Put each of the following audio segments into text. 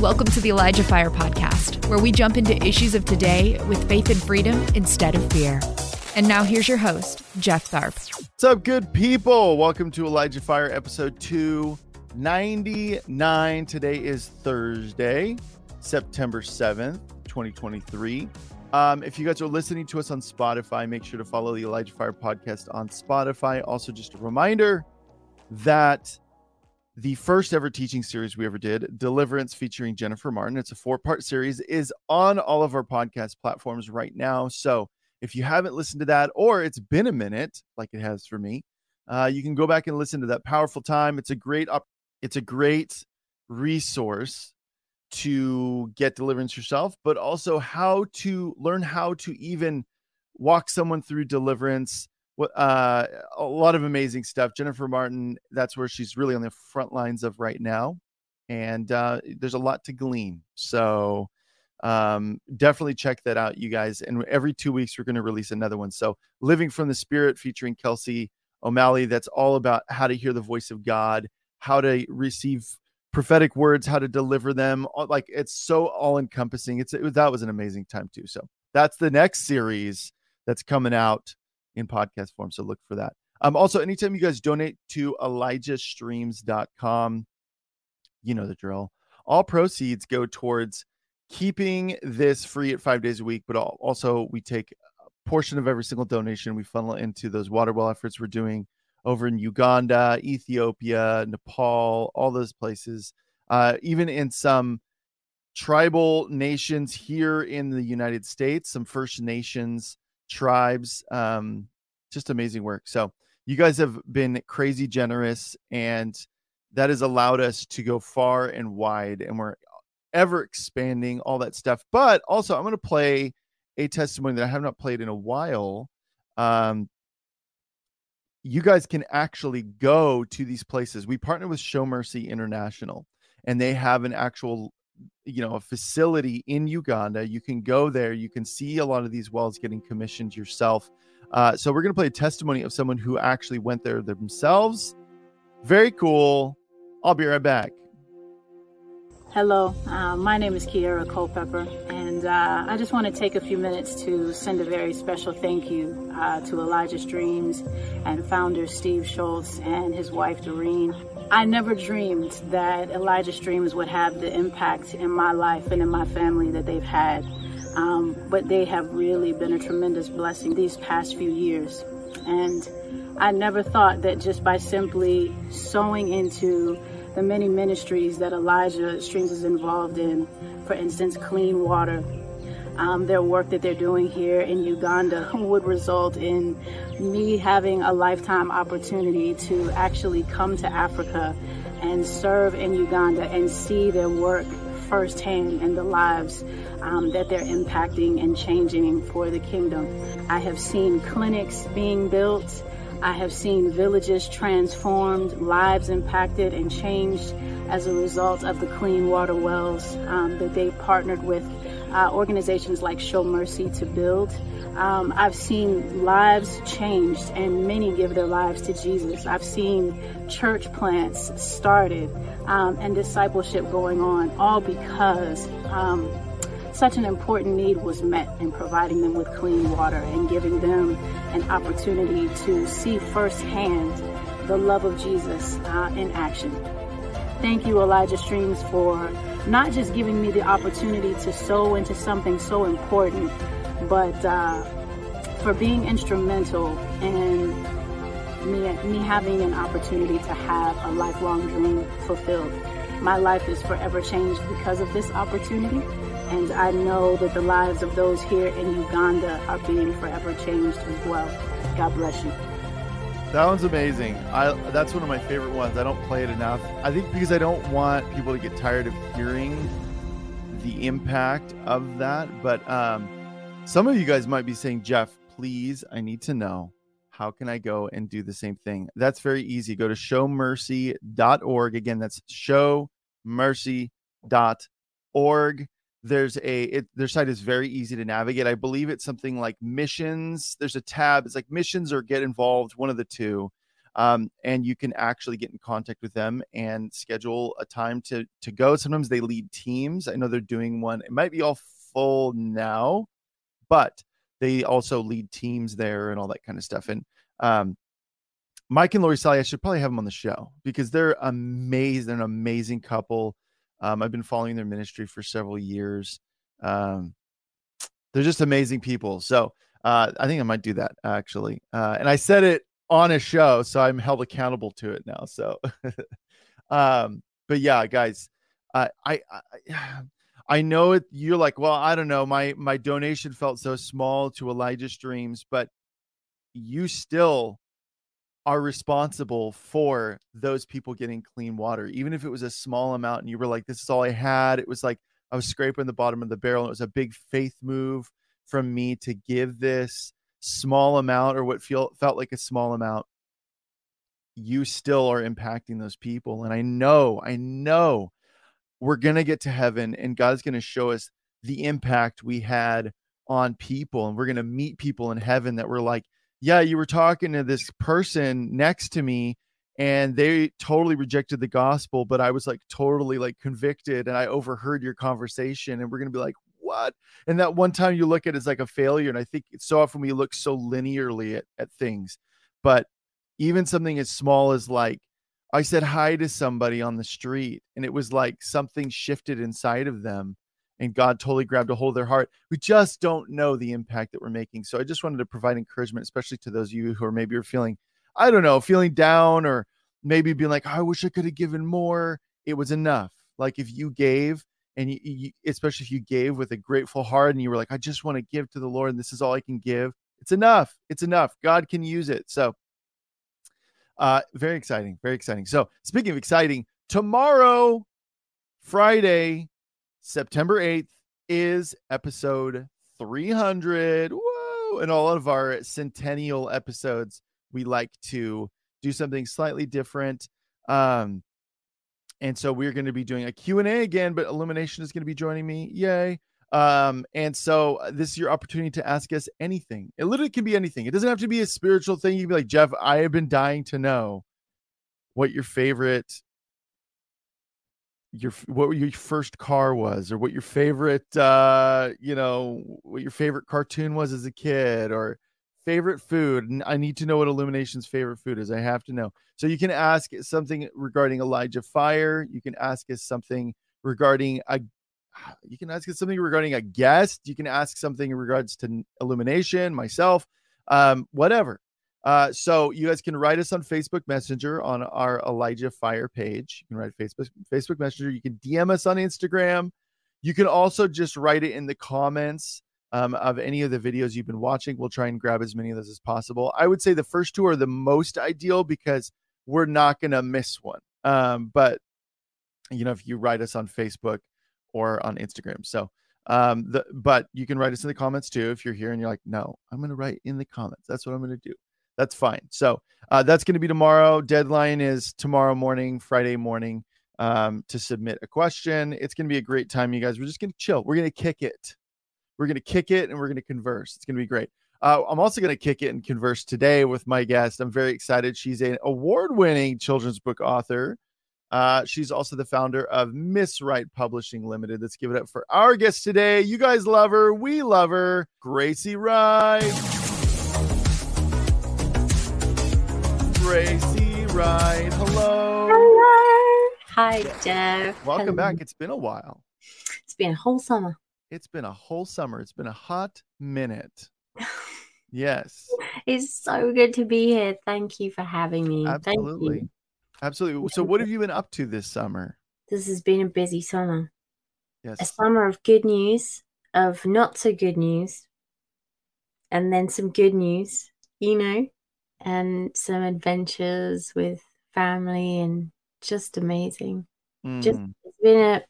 Welcome to the Elijah Fire Podcast, where we jump into issues of today with faith and freedom instead of fear. And now here's your host, Jeff Tharp. What's up, good people? Welcome to Elijah Fire episode 299. Today is Thursday, September 7th, 2023. Um, if you guys are listening to us on Spotify, make sure to follow the Elijah Fire podcast on Spotify. Also, just a reminder that the first ever teaching series we ever did, Deliverance featuring Jennifer Martin. It's a four part series, is on all of our podcast platforms right now. So if you haven't listened to that, or it's been a minute, like it has for me, uh, you can go back and listen to that powerful time. It's a great up, it's a great resource to get deliverance yourself, but also how to learn how to even walk someone through deliverance uh, a lot of amazing stuff. Jennifer Martin, that's where she's really on the front lines of right now. And uh, there's a lot to glean. So um, definitely check that out, you guys. And every two weeks, we're going to release another one. So Living from the Spirit featuring Kelsey O'Malley, that's all about how to hear the voice of God, how to receive prophetic words, how to deliver them. Like it's so all encompassing. It's it, that was an amazing time too. So that's the next series that's coming out in podcast form. So look for that. Um, also, anytime you guys donate to ElijahStreams.com, you know the drill. All proceeds go towards keeping this free at five days a week, but also we take a portion of every single donation we funnel into those water well efforts we're doing over in Uganda, Ethiopia, Nepal, all those places, uh, even in some tribal nations here in the United States, some First Nations tribes. Um, just amazing work. So you guys have been crazy generous, and that has allowed us to go far and wide, and we're ever expanding all that stuff. But also, I'm going to play a testimony that I have not played in a while. Um, you guys can actually go to these places. We partner with Show Mercy International, and they have an actual you know a facility in Uganda. You can go there. You can see a lot of these wells getting commissioned yourself. Uh, so we're going to play a testimony of someone who actually went there themselves. Very cool. I'll be right back. Hello, uh, my name is Kiera Culpepper, and uh, I just want to take a few minutes to send a very special thank you uh, to Elijah Streams and founder Steve Schultz and his wife Doreen I never dreamed that Elijah Streams would have the impact in my life and in my family that they've had. Um, but they have really been a tremendous blessing these past few years. And I never thought that just by simply sowing into the many ministries that Elijah Streams is involved in, for instance, clean water, um, their work that they're doing here in Uganda would result in me having a lifetime opportunity to actually come to Africa and serve in Uganda and see their work firsthand and the lives um, that they're impacting and changing for the kingdom. I have seen clinics being built. I have seen villages transformed, lives impacted and changed as a result of the clean water wells um, that they partnered with uh, organizations like Show Mercy to build. Um, I've seen lives changed and many give their lives to Jesus. I've seen church plants started um, and discipleship going on, all because um, such an important need was met in providing them with clean water and giving them an opportunity to see firsthand the love of Jesus uh, in action. Thank you, Elijah Streams, for not just giving me the opportunity to sow into something so important, but uh, for being instrumental in me, me having an opportunity to have a lifelong dream fulfilled. My life is forever changed because of this opportunity, and I know that the lives of those here in Uganda are being forever changed as well. God bless you. That one's amazing. I that's one of my favorite ones. I don't play it enough. I think because I don't want people to get tired of hearing the impact of that. But um, some of you guys might be saying, Jeff, please, I need to know how can I go and do the same thing? That's very easy. Go to showmercy.org. Again, that's showmercy.org there's a it, their site is very easy to navigate i believe it's something like missions there's a tab it's like missions or get involved one of the two um, and you can actually get in contact with them and schedule a time to to go. Sometimes they lead teams. I know they're doing one. It might be all full now, but they also lead teams there and all that kind of stuff. And um, Mike and Lori Sally, I should probably have them on the show because they're amazing, they're an amazing couple. Um, I've been following their ministry for several years. Um, they're just amazing people. So uh, I think I might do that actually. Uh, and I said it on a show, so I'm held accountable to it now. So, um, but yeah, guys, I, I I know it. You're like, well, I don't know. My my donation felt so small to Elijah Streams, but you still are responsible for those people getting clean water, even if it was a small amount. And you were like, this is all I had. It was like I was scraping the bottom of the barrel. It was a big faith move from me to give this small amount or what feel felt like a small amount you still are impacting those people and i know i know we're going to get to heaven and god's going to show us the impact we had on people and we're going to meet people in heaven that were like yeah you were talking to this person next to me and they totally rejected the gospel but i was like totally like convicted and i overheard your conversation and we're going to be like what? And that one time you look at it as like a failure. And I think so often we look so linearly at, at things. But even something as small as like, I said hi to somebody on the street, and it was like something shifted inside of them, and God totally grabbed a hold of their heart. We just don't know the impact that we're making. So I just wanted to provide encouragement, especially to those of you who are maybe are feeling, I don't know, feeling down or maybe being like, oh, I wish I could have given more. It was enough. Like if you gave, and you, you, especially if you gave with a grateful heart and you were like i just want to give to the lord and this is all i can give it's enough it's enough god can use it so uh very exciting very exciting so speaking of exciting tomorrow friday september 8th is episode 300 whoa! And all of our centennial episodes we like to do something slightly different um and so we're going to be doing a q&a again but illumination is going to be joining me. Yay! Um and so uh, this is your opportunity to ask us anything. It literally can be anything. It doesn't have to be a spiritual thing. You can be like jeff i have been dying to know what your favorite your what your first car was or what your favorite uh you know what your favorite cartoon was as a kid or favorite food and i need to know what illumination's favorite food is i have to know. So you can ask something regarding elijah fire you can ask us something regarding a you can ask us something regarding a guest you can ask something in regards to illumination myself um whatever uh so you guys can write us on facebook messenger on our elijah fire page you can write facebook facebook messenger you can dm us on instagram you can also just write it in the comments um, of any of the videos you've been watching. We'll try and grab as many of those as possible. I would say the first two are the most ideal because we're not going to miss one. Um, but you know, if you write us on Facebook or on Instagram, so um, the but you can write us in the comments too if you're here and you're like, no, I'm going to write in the comments. That's what I'm going to do. That's fine. So uh, that's going to be tomorrow. Deadline is tomorrow morning, Friday morning, um, to submit a question. It's going to be a great time, you guys. We're just going to chill. We're going to kick it. We're going to kick it and we're going to converse. It's going to be great. Uh, I'm also going to kick it and converse today with my guest. I'm very excited. She's an award winning children's book author. Uh, she's also the founder of Miss Wright Publishing Limited. Let's give it up for our guest today. You guys love her. We love her. Gracie Wright. Gracie Wright. Hello. Hello. Hi, Jeff. Welcome Hello. back. It's been a while. It's been a whole summer. It's been a whole summer. It's been a hot minute. Yes, It's so good to be here. Thank you for having me. Thank absolutely. you. Absolutely. So, what have you been up to this summer? This has been a busy summer. Yes. A summer of good news, of not so good news, and then some good news, you know, and some adventures with family and just amazing. Just Mm, it's been a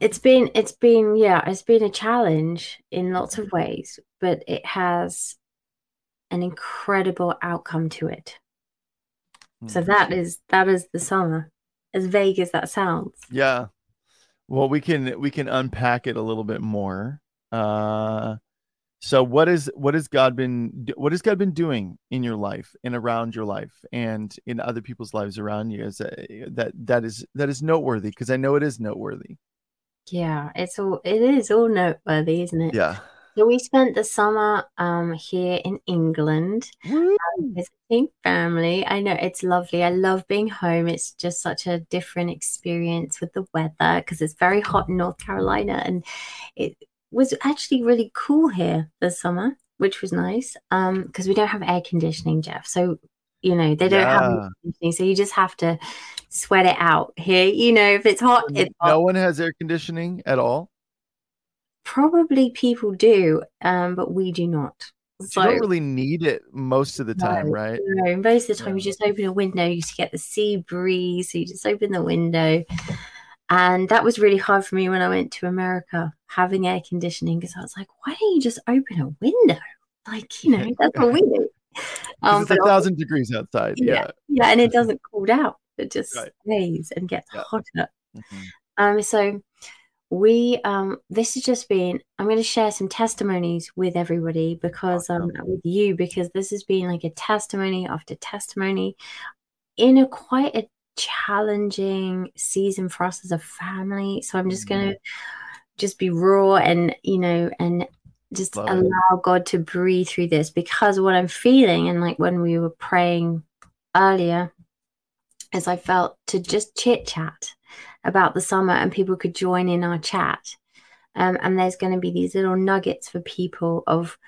it's been it's been yeah it's been a challenge in lots of ways but it has an incredible outcome to it so mm. that is that is the summer as vague as that sounds Yeah. Well, we can we can unpack it a little bit more. Uh So what is what has God been what has God been doing in your life and around your life and in other people's lives around you? Is that that, that is that is noteworthy because I know it is noteworthy. Yeah, it's all it is all noteworthy, isn't it? Yeah. So we spent the summer um here in England um, visiting family. I know it's lovely. I love being home. It's just such a different experience with the weather because it's very hot in North Carolina and it was actually really cool here this summer, which was nice. Um, because we don't have air conditioning, Jeff. So you know they don't Yeah. have air conditioning, so you just have to sweat it out here. You know, if it's hot, it's hot. No one has air conditioning at all. Probably people do, um, but we do not. So you don't really need it most of the time, No, right? No, most of the time you just open a window, you just get the sea breeze, so you just open the window. And that was really hard for me when I went to America having air conditioning because I was like, why don't you just open a window? Like, you know, that's what we do. 'Cause it's a thousand degrees outside. Yeah. Yeah. yeah, and it doesn't cool down. It just Right. stays and gets Yeah. hotter. Mhm. Um, so we um this has just been I'm going to share some testimonies with everybody because um with you because this has been like a testimony after testimony in a quite a challenging season for us as a family. So I'm just going to just be raw and you know and just Love it. allow God to breathe through this because what I'm feeling and like when we were praying earlier is I felt to just chit chat about the summer and people could join in our chat. Um, and there's going to be these little nuggets for people of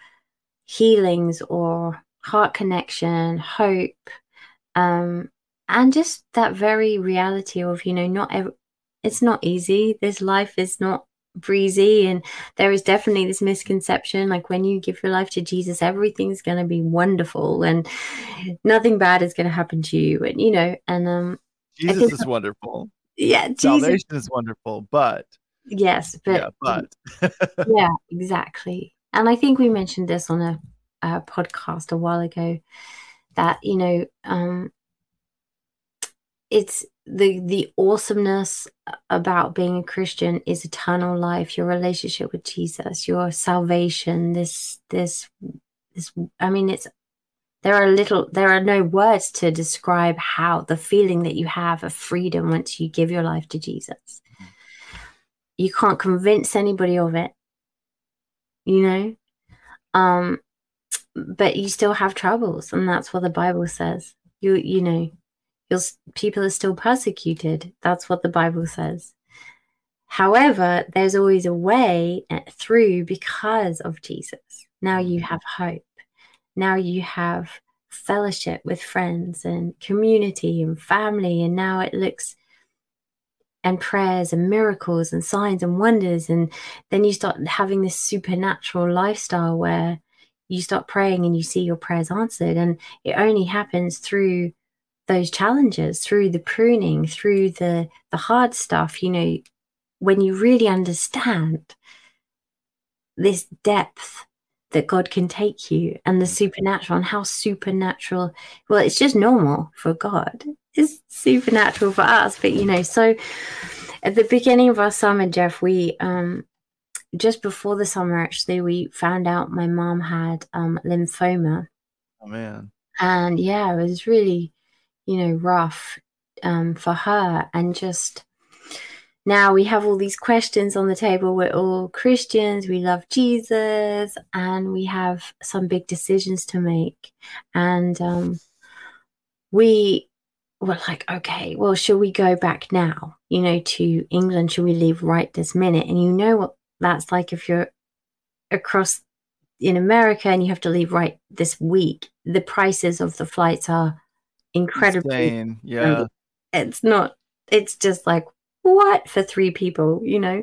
healings or heart connection, hope, um, and just that very reality of, you know, not ev- it's not easy. This life is not breezy. And there is definitely this misconception like when you give your life to Jesus, everything's going to be wonderful and nothing bad is going to happen to you. And, you know, and, um, Jesus is wonderful. yeah, Jesus, Salvation is wonderful, but yes, but yeah, but yeah, exactly. And I think we mentioned this on a, a podcast a while ago that you know um, it's the the awesomeness about being a Christian is eternal life, your relationship with Jesus, your salvation. This this this. I mean, it's there are little there are no words to describe how the feeling that you have of freedom once you give your life to Jesus. You can't convince anybody of it you know um but you still have troubles and that's what the bible says you you know you'll people are still persecuted. That's what the bible says. However there's always a way uh, through because of jesus. Now you have hope. Now you have fellowship with friends and community and family and now it looks and prayers and miracles and signs and wonders and then you start having this supernatural lifestyle where you start praying and you see your prayers answered and it only happens through those challenges through the pruning through the the hard stuff you know when you really understand this depth that God can take you and the supernatural and how supernatural well it's just normal for God. It's supernatural for us but you know so at the beginning of our summer Jeff we um just before the summer actually we found out my mom had um lymphoma. Oh man, and yeah it was really you know rough um for her. And just now we have all these questions on the table. We're all christians. We love jesus. And we have some big decisions to make. And um we were like okay well should we go back now you know to england? Should we leave right this minute? And you know what that's like if you're across in america and you have to leave right this week. The prices of the flights are incredibly insane. Yeah, it's not it's just like what? For three people you know?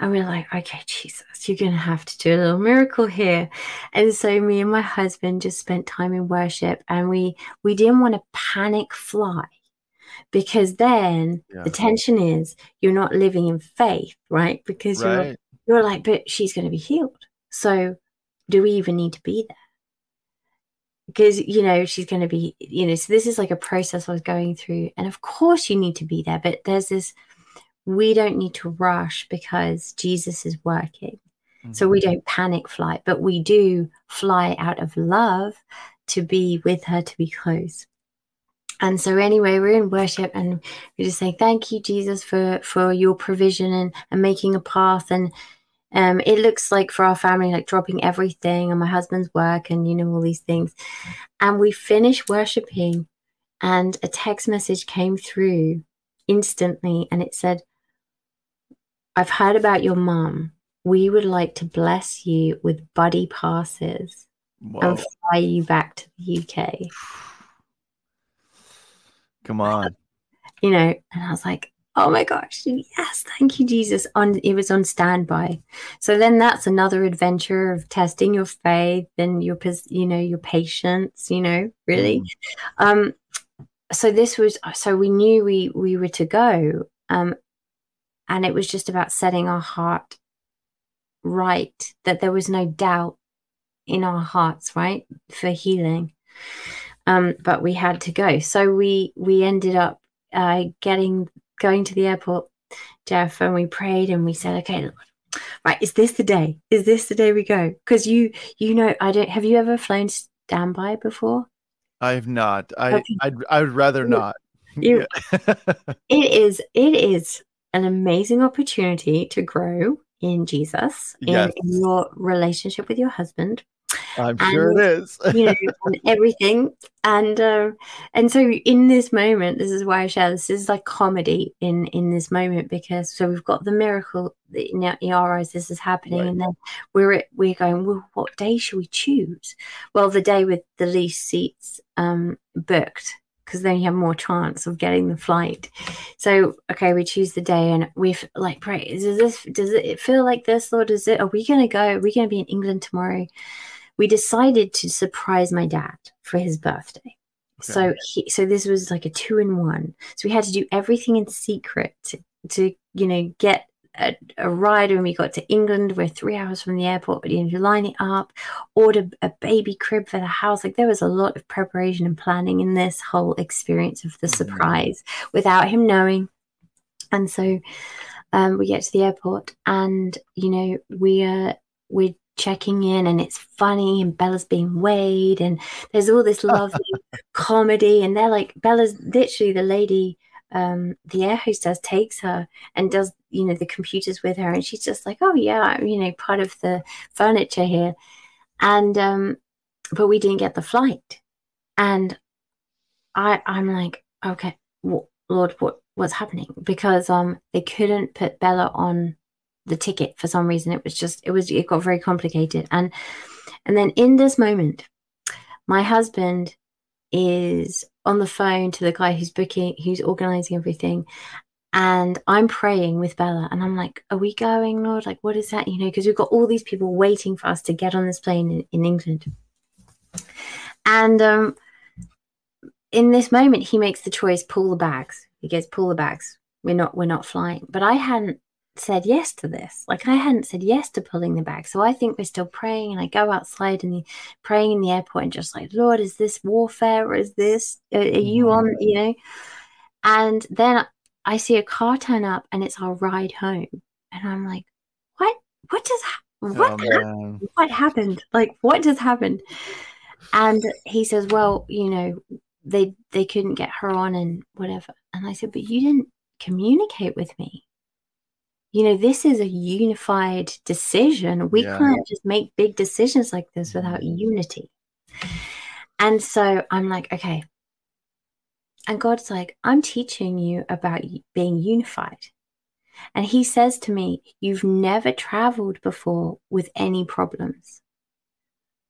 And we're like okay jesus you're gonna have to do a little miracle here. And so me and my husband just spent time in worship and we we didn't want to panic fly because then Yeah. the tension is you're not living in faith right? Because you're you're like but she's going to be healed. So do we even need to be there because you know she's going to be you know so this is like a process i was going through and of course you need to be there but there's this we don't need to rush because jesus is working So we mm-hmm. don't panic fly, but we do fly out of love to be with her, to be close. And so anyway, we're in worship and we just say, Thank you, Jesus, for for your provision and, and making a path. And um, it looks like for our family, like dropping everything and my husband's work and you know, all these things. And we finished worshiping and a text message came through instantly and it said, I've heard about your mom we would like to bless you with buddy passes Whoa. and fly you back to the UK. Come on. You know, and I was like, oh my gosh, yes, thank you, Jesus. On it was on standby. So then that's another adventure of testing your faith and your you know, your patience, you know, really. Mm. Um so this was so we knew we we were to go. Um and it was just about setting our heart right, that there was no doubt in our hearts, right, for healing. Um, but we had to go. So we we ended up uh, getting going to the airport, Jeff, and we prayed and we said, okay, right, is this the day? Is this the day we go? Because you you know, I don't. Have you ever flown standby before? I have not. I okay. I'd, I would rather not. You, it is it is an amazing opportunity to grow in Jesus, yes. in, in, your relationship with your husband. I'm and, sure it is. you know, and everything. And uh, and so in this moment, this is why I share this. this is like comedy in in this moment because so we've got the miracle in our eyes. This is happening, right. and then we're we're going. Well, what day should we choose? Well, the day with the least seats um, booked because then you have more chance of getting the flight. So, okay, we choose the day and we've like, pray. does this, does it feel like this, or does it, are we going to go, are we going to be in England tomorrow? We decided to surprise my dad for his birthday. Okay. So he, so this was like a two in one. So we had to do everything in secret to, to you know, get a, a ride when we got to England. We're three hours from the airport, but you know, to line it up, order a baby crib for the house. Like there was a lot of preparation and planning in this whole experience of the mm-hmm. surprise without him knowing. And so um, we get to the airport, and you know, we are we're checking in and it's funny and Bella's being weighed and there's all this lovely comedy and they're like Bella's literally the lady um, the air hostess takes her and does you know the computers with her and she's just like oh yeah you know part of the furniture here. And um but we didn't get the flight. And i i'm like okay what, lord what what's happening? Because um they couldn't put bella on the ticket for some reason it was just it was it got very complicated and and then in this moment my husband is on the phone to the guy who's booking, who's organizing everything. And I'm praying with Bella, and I'm like, Are we going, Lord? Like, what is that? You know, because we've got all these people waiting for us to get on this plane in, in England. And um, in this moment, he makes the choice pull the bags. He goes, Pull the bags. We're not, we're not flying. But I hadn't said yes to this. Like I hadn't said yes to pulling the bag. So I think we're still praying. And I go outside and praying in the airport and just like, Lord, is this warfare or is this, are, are you on, mm-hmm. you know? And then I see a car turn up and it's our ride home. And I'm like, what? What just, what, oh, what happened? Like, what just happened? And he says, well, you know, they they couldn't get her on and whatever. And I said, but you didn't communicate with me you know, this is a unified decision. We yeah. can't just make big decisions like this without mm-hmm. unity. And so I'm like, okay. And God's like, I'm teaching you about being unified. And he says to me, You've never traveled before with any problems.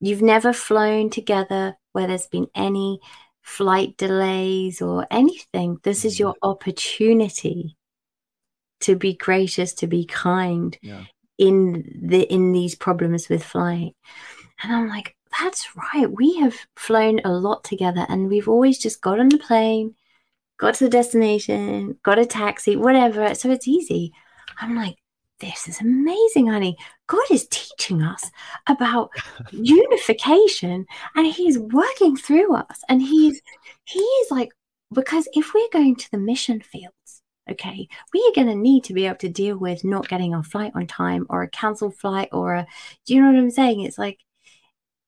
You've never flown together where there's been any flight delays or anything. This is your mm-hmm. opportunity to be gracious, to be kind yeah. in the in these problems with flight. And I'm like, that's right. We have flown a lot together and we've always just got on the plane, got to the destination, got a taxi, whatever. So it's easy. I'm like, this is amazing, honey. God is teaching us about unification and he's working through us. And he's he's like, because if we're going to the mission fields, okay, we are going to need to be able to deal with not getting our flight on time or a cancelled flight or a, do you know what I'm saying? It's like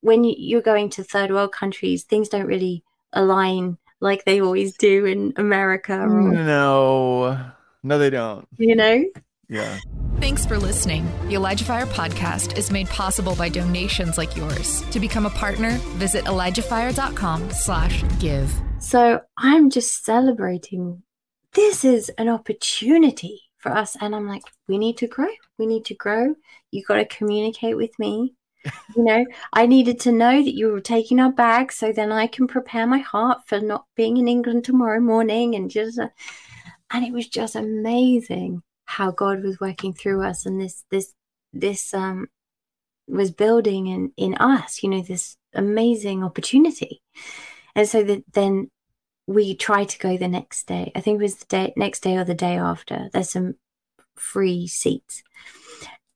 when you're going to third world countries, things don't really align like they always do in America. Or, no, no, they don't. You know? Yeah. Thanks for listening. The Elijah Fire podcast is made possible by donations like yours. To become a partner, visit ElijahFire.com slash give. So I'm just celebrating. This is an opportunity for us. And I'm like, we need to grow. We need to grow. You got to communicate with me. you know, I needed to know that you were taking our bags so then I can prepare my heart for not being in England tomorrow morning and just, uh, and it was just amazing how God was working through us and this this this um was building in in us, you know, this amazing opportunity. And so that then we tried to go the next day. I think it was the day next day or the day after. There's some free seats.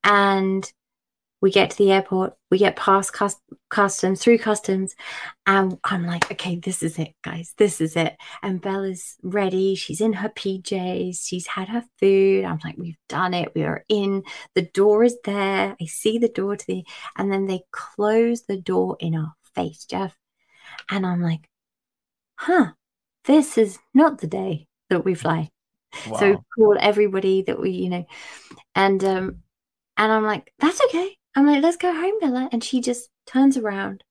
And we get to the airport, we get past cust- customs, through customs, and I'm like, okay, this is it, guys, this is it. And Bella's ready. She's in her PJs. She's had her food. I'm like, we've done it. We are in. The door is there. I see the door to the, and then they close the door in our face, Jeff. And I'm like, huh, this is not the day that we fly. Wow. So call everybody that we, you know, and um, and I'm like, that's okay. I'm like, let's go home, Bella. And she just turns around,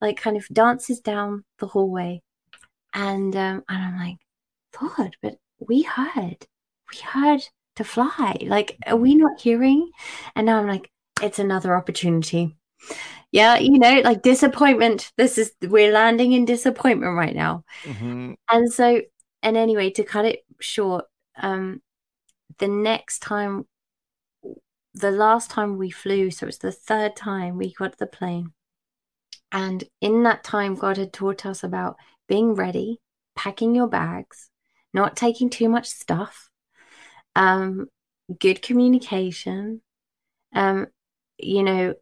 like kind of dances down the hallway. And um, and I'm like, Lord, but we heard, we heard to fly. Like, are we not hearing? And now I'm like, it's another opportunity. Yeah, you know, like disappointment. This is we're landing in disappointment right now. Mm-hmm. And so, and anyway, to cut it short, um, the next time the last time we flew, so it's the third time we got the plane. And in that time, God had taught us about being ready, packing your bags, not taking too much stuff, um, good communication. Um, you know,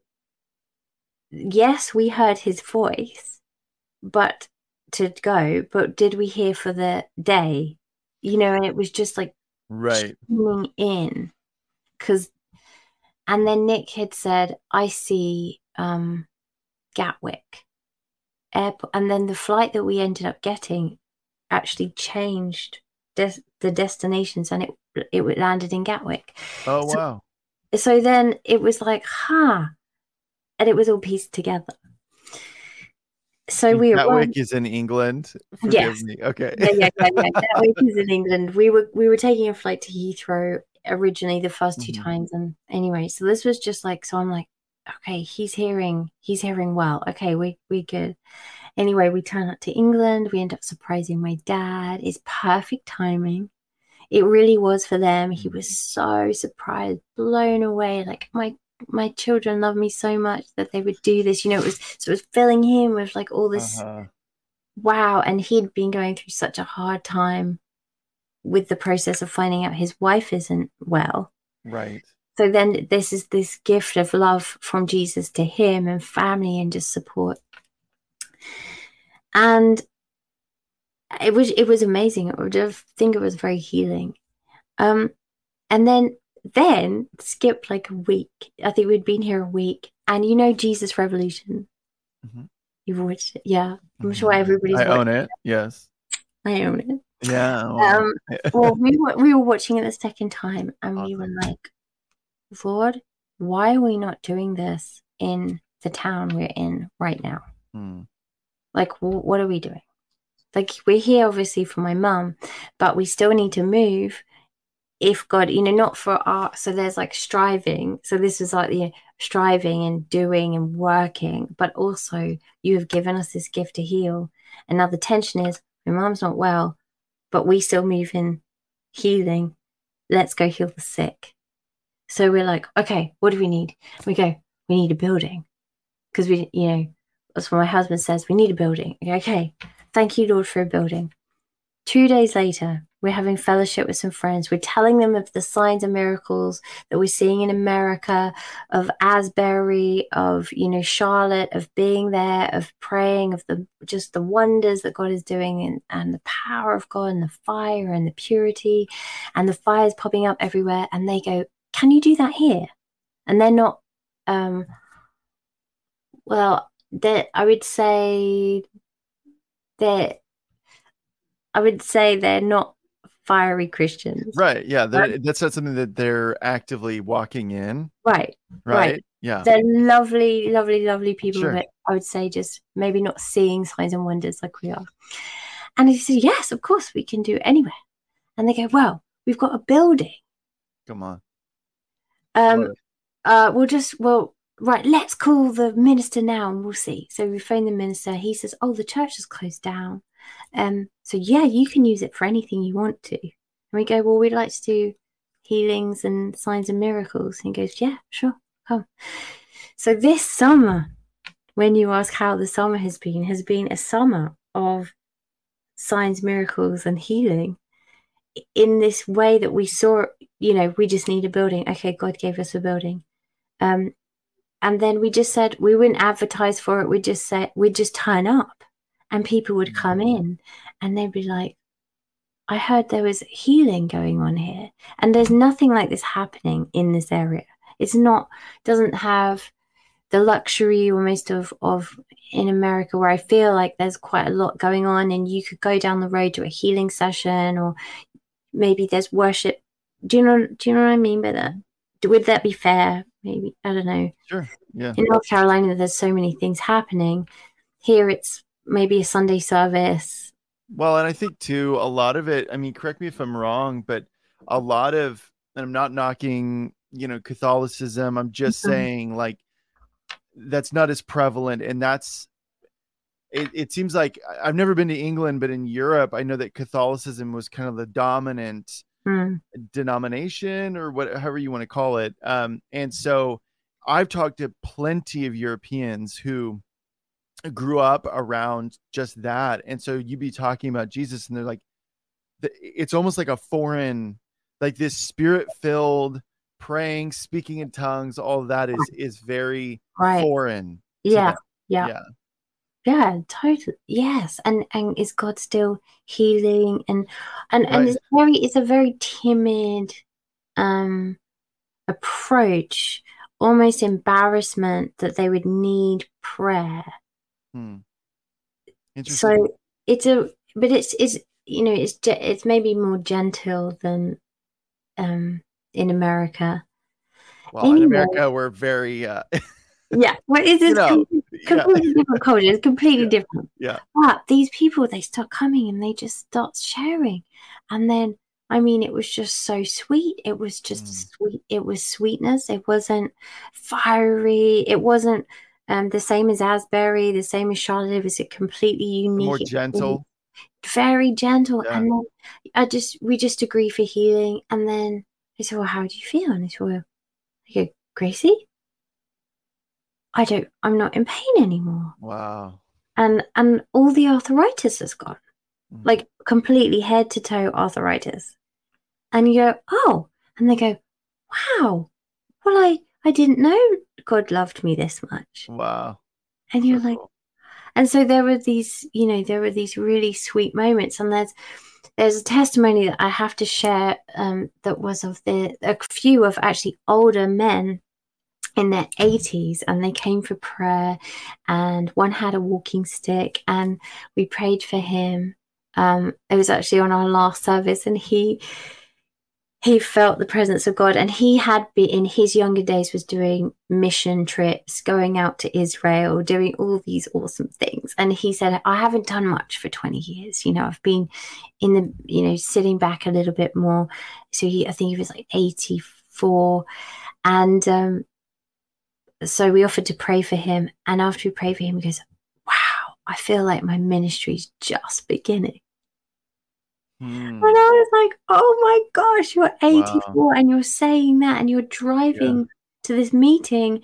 yes, we heard his voice, but to go, but did we hear for the day? You know, and it was just like right in because and then Nick had said, I see um, Gatwick airport. And then the flight that we ended up getting actually changed des- the destinations and it it landed in Gatwick. Oh, wow. So, so then it was like, huh. And it was all pieced together. So and we Gatwick is in England. Forgive yes. Me. Okay. yeah, yeah, yeah, yeah. Is in England. We were we were taking a flight to Heathrow originally the 1st two mm-hmm. times and anyway so this was just like so i'm like okay he's hearing he's hearing well okay we we good anyway we turn up to england we end up surprising my dad it's perfect timing it really was for them he was mm-hmm. so surprised blown away like my my children love me so much that they would do this you know it was so it was filling him with like all this uh-huh. wow and he'd been going through such a hard time with the process of finding out his wife isn't well. Right. So then this is this gift of love from Jesus to him and family and just support. And it was it was amazing. I would think it was very healing. Um and then then skipped like a week. I think we'd been here a week. And you know Jesus Revolution. Mm-hmm. You've watched it, yeah. I'm mm-hmm. sure everybody's. I own it. Yes. I own it. Yeah. Well, um, well we were we were watching it the second time, and we were like, Lord, why are we not doing this in the town we're in right now? Hmm. Like, w- what are we doing? Like, we're here obviously for my mum, but we still need to move. If God, you know, not for our, so there's like striving. So this is like the you know, striving and doing and working, but also you have given us this gift to heal. And now the tension is my mom's not well but we still move in healing. Let's go heal the sick. So we're like, okay, what do we need? We go, we need a building. Because we, you know, that's what my husband says, we need a building. Okay, thank you, Lord, for a building. Two days later, we're having fellowship with some friends. We're telling them of the signs and miracles that we're seeing in America, of Asbury, of you know Charlotte, of being there, of praying, of the just the wonders that God is doing, and, and the power of God, and the fire, and the purity, and the fires popping up everywhere. And they go, "Can you do that here?" And they're not. Um, well, that I would say that I would say they're not fiery Christians. Right. Yeah. Right. That's not something that they're actively walking in. Right. Right. right. Yeah. They're lovely, lovely, lovely people. Sure. But I would say just maybe not seeing signs and wonders like we are. And he said, Yes, of course, we can do it anywhere. And they go, Well, we've got a building. Come on. Um, uh, we'll just, well, right, let's call the minister now and we'll see. So we phone the minister. He says, Oh, the church is closed down. Um, so yeah, you can use it for anything you want to. And we go, well, we'd like to do healings and signs and miracles. And he goes, yeah, sure, come. So this summer, when you ask how the summer has been, has been a summer of signs, miracles, and healing in this way that we saw, you know, we just need a building. Okay, God gave us a building. Um, and then we just said we wouldn't advertise for it. We just said we'd just turn up and people would come mm. in and they'd be like, I heard there was healing going on here. And there's nothing like this happening in this area. It's not, doesn't have the luxury almost of, of in America where I feel like there's quite a lot going on and you could go down the road to a healing session or maybe there's worship. Do you know, do you know what I mean by that? Would that be fair? Maybe, I don't know. Sure. Yeah. In North Carolina, there's so many things happening. Here it's maybe a Sunday service. Well, and I think too, a lot of it, I mean, correct me if I'm wrong, but a lot of, and I'm not knocking, you know, Catholicism. I'm just mm-hmm. saying, like, that's not as prevalent. And that's, it, it seems like I've never been to England, but in Europe, I know that Catholicism was kind of the dominant mm. denomination or whatever you want to call it. Um, and so I've talked to plenty of Europeans who, grew up around just that. And so you'd be talking about jesus and they're like it's almost like a foreign like this spirit filled praying speaking in tongues all that is is very right. foreign yeah, yeah. Yeah. Yeah totally. Yes and and is god still healing? And and right. and it's very it's a very timid um approach almost embarrassment that they would need prayer Hmm. So it's a, but it's it's you know it's it's maybe more gentle than um in America. Well, anyway, in America, we're very. Uh, yeah, well, it's, it's know, completely yeah. different culture. It's completely yeah. different. Yeah. But these people, they start coming and they just start sharing, and then I mean, it was just so sweet. It was just mm. sweet. It was sweetness. It wasn't fiery. It wasn't um, the same as Asbury, the same as Charlotte. It was a completely unique, more gentle, very gentle. Yeah. And then I just we just agree for healing. And then I said, "Well, how do you feel?" And I said, "Well, I go, Gracie, I don't. I'm not in pain anymore." Wow. And and all the arthritis has gone, mm. like completely head to toe arthritis. And you go, "Oh," and they go, "Wow." Well, I I didn't know God loved me this much. Wow. And you're like, and so there were these, you know, there were these really sweet moments. And there's, there's a testimony that I have to share um, that was of the a few of actually older men in their 80s and they came for prayer and one had a walking stick and we prayed for him um, it was actually on our last service and he he felt the presence of God and he had been in his younger days was doing mission trips, going out to Israel, doing all these awesome things. And he said, I haven't done much for 20 years. You know, I've been in the, you know, sitting back a little bit more. So he, I think he was like 84. And um, so we offered to pray for him. And after we prayed for him, he goes, Wow, I feel like my ministry is just beginning. Mm. And I was like, oh my gosh, you're 84 wow. and you're saying that and you're driving yeah. to this meeting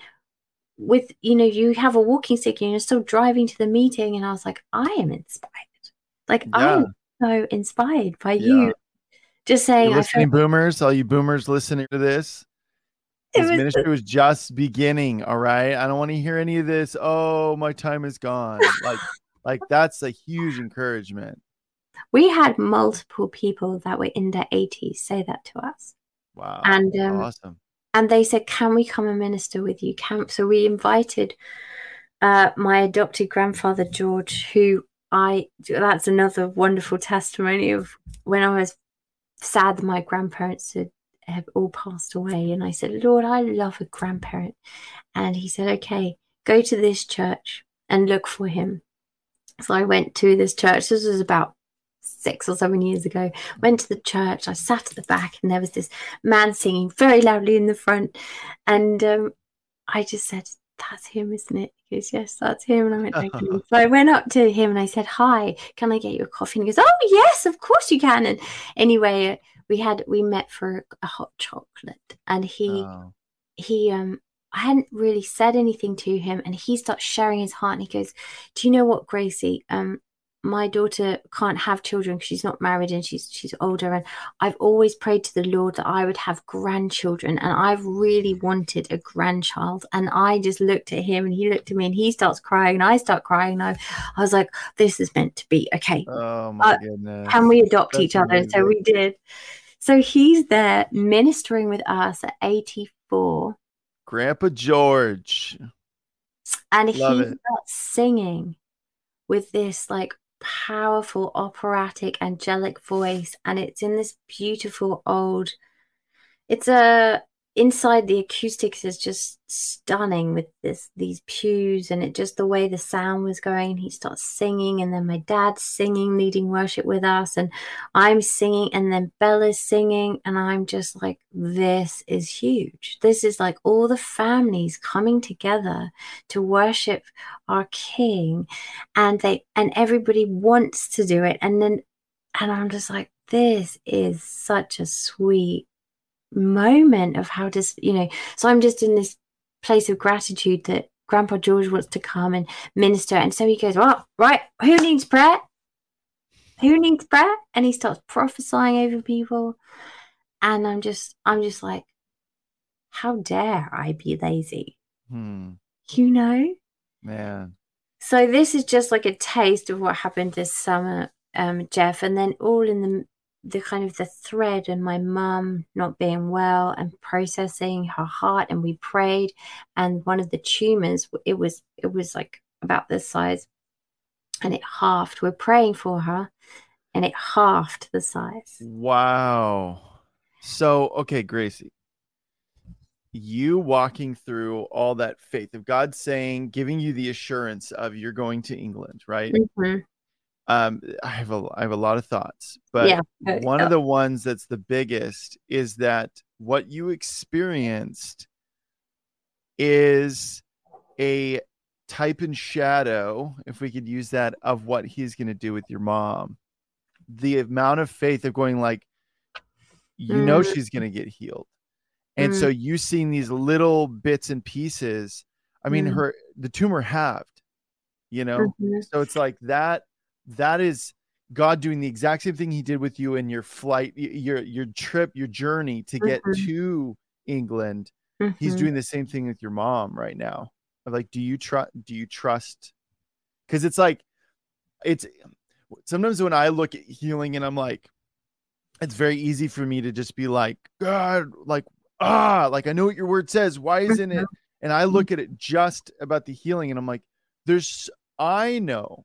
with, you know, you have a walking stick and you're still driving to the meeting. And I was like, I am inspired. Like, yeah. I am so inspired by Yeah. you just saying, You're listening, boomers, all you boomers listening to this. His was- ministry was just beginning. All right. I don't want to hear any of this. Oh, my time is gone. Like, like that's a huge encouragement. We had multiple people that were in their 80s say that to us. Wow. And, um, awesome. and they said, "Can we come and minister with you?" Can so we invited uh, my adopted grandfather George, who I that's another wonderful testimony of when I was sad that my grandparents had have all passed away, and I said, "Lord, I love a grandparent," and He said, "Okay, go to this church and look for him." So I went to this church. This was about six or seven years ago. Went to the church. I sat at the back, and there was this man singing very loudly in the front. And um, I just said, That's him, isn't it? He goes, Yes, that's him. And I went, "Okay." So I went up to him and I said, Hi, can I get you a coffee? And he goes, Oh, yes, of course you can. And anyway, we had, we met for a hot chocolate and he, Oh, he, um, I hadn't really said anything to him and he starts sharing his heart and he goes, Do you know what, Gracie? Um, my daughter can't have children because she's not married and she's she's older and I've always prayed to the Lord that I would have grandchildren and I've really wanted a grandchild and I just looked at him and he looked at me and he starts crying and I start crying and I, I was like this is meant to be okay oh my Uh, goodness. can we adopt That's each other and so we did so he's there ministering with us at 84 Grandpa George. and Love he it. starts singing with this like powerful operatic angelic voice and it's in this beautiful old it's a inside the acoustics is just stunning with this these pews and it just the way the sound was going he starts singing and then my dad's singing leading worship with us and i'm singing and then bella's singing and i'm just like this is huge. This is like all the families coming together to worship our king and they and everybody wants to do it. And then and i'm just like this is such a sweet moment of how does you know so i'm just in this place of gratitude that grandpa george wants to come and minister. And so he goes well right who needs prayer? Who needs prayer? And he starts prophesying over people. And i'm just i'm just like how dare i be lazy? Hmm. you know? Man. so this is just like a taste of what happened this summer, um, Jeff, and then all in the the kind of the thread and my mum not being well and processing her heart, and we prayed, and one of the tumors, it was it was like about this size, and it halved. We're praying for her, and it halved the size. Wow. So, okay, Gracie, you walking through all that faith of God saying, giving you the assurance of you're going to England, right? Mhm. Um, I have a I have a lot of thoughts, but Yeah. one of the ones that's the biggest is that what you experienced is a type and shadow, if we could use that, of what he's going to do with your mom. The amount of faith of going like, you know, Mm. she's going to get healed, and so you seeing these little bits and pieces. I mean, Mm. her the tumor halved, you know, Mhm. so it's like that. That is God doing the exact same thing He did with you in your flight, your your trip, your journey to get Mhm. to England. He's Mhm. doing the same thing with your mom right now. Of Like, do you trust? Do you trust? Because it's like, it's sometimes when I look at healing and I'm like, it's very easy for me to just be like, God, like ah, like I know what your word says. Why isn't it? And I look at it just about the healing, and I'm like, there's I know,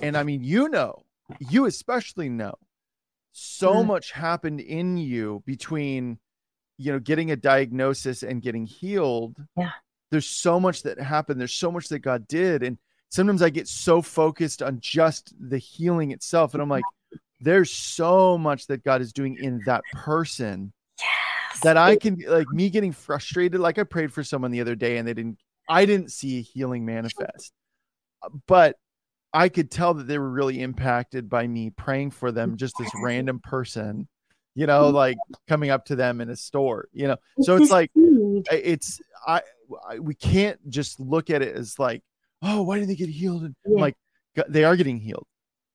and I mean you know, you especially know, so Mm. much happened in you between, you know, getting a diagnosis and getting healed. Yeah. There's so much that happened. There's so much that God did, and sometimes I get so focused on just the healing itself, and I'm like, there's so much that God is doing in that person Yes. that I can like me getting frustrated. Like I prayed for someone the other day and they didn't, I didn't see a healing manifest, but I could tell that they were really impacted by me praying for them, mm. just this random person, you know, mm. like coming up to them in a store, you know. So it's like, it's, I, I we can't just look at it as like, oh, why did they get healed? And Yeah. like, they are getting healed.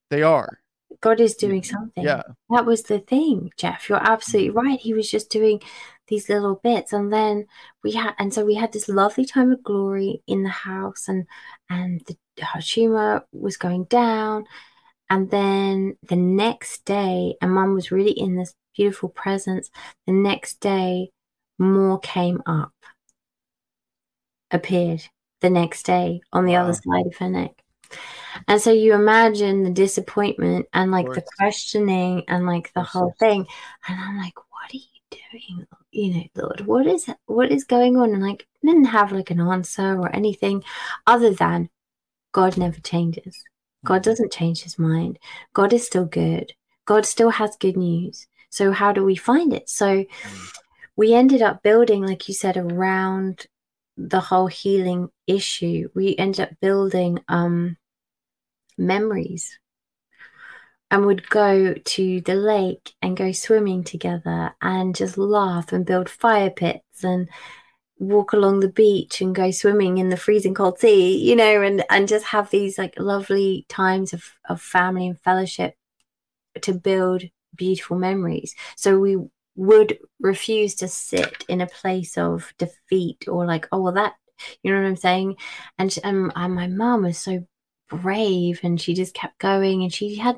They are. God is doing something. Yeah. That was the thing, Jeff. You're absolutely mm. right. He was just doing these little bits. And then we had and so we had this lovely time of glory in the house and and the Hashima was going down. And then the next day, and mum was really in this beautiful presence. The next day, more came up, appeared the next day on the Wow. other side of her neck. And so you imagine the disappointment and like the questioning and like the whole thing. And I'm like, what are you doing? You know, Lord, what is what is going on? And like didn't have like an answer or anything other than God never changes. God Mhm. doesn't change his mind. God is still good. God still has good news. So how do we find it? So we ended up building, like you said, around the whole healing issue. We ended up building um memories and would go to the lake and go swimming together and just laugh and build fire pits and walk along the beach and go swimming in the freezing cold sea you know and and just have these like lovely times of of family and fellowship to build beautiful memories. So we would refuse to sit in a place of defeat or like oh well that you know what i'm saying? And, and, and my mom was so brave and she just kept going and she had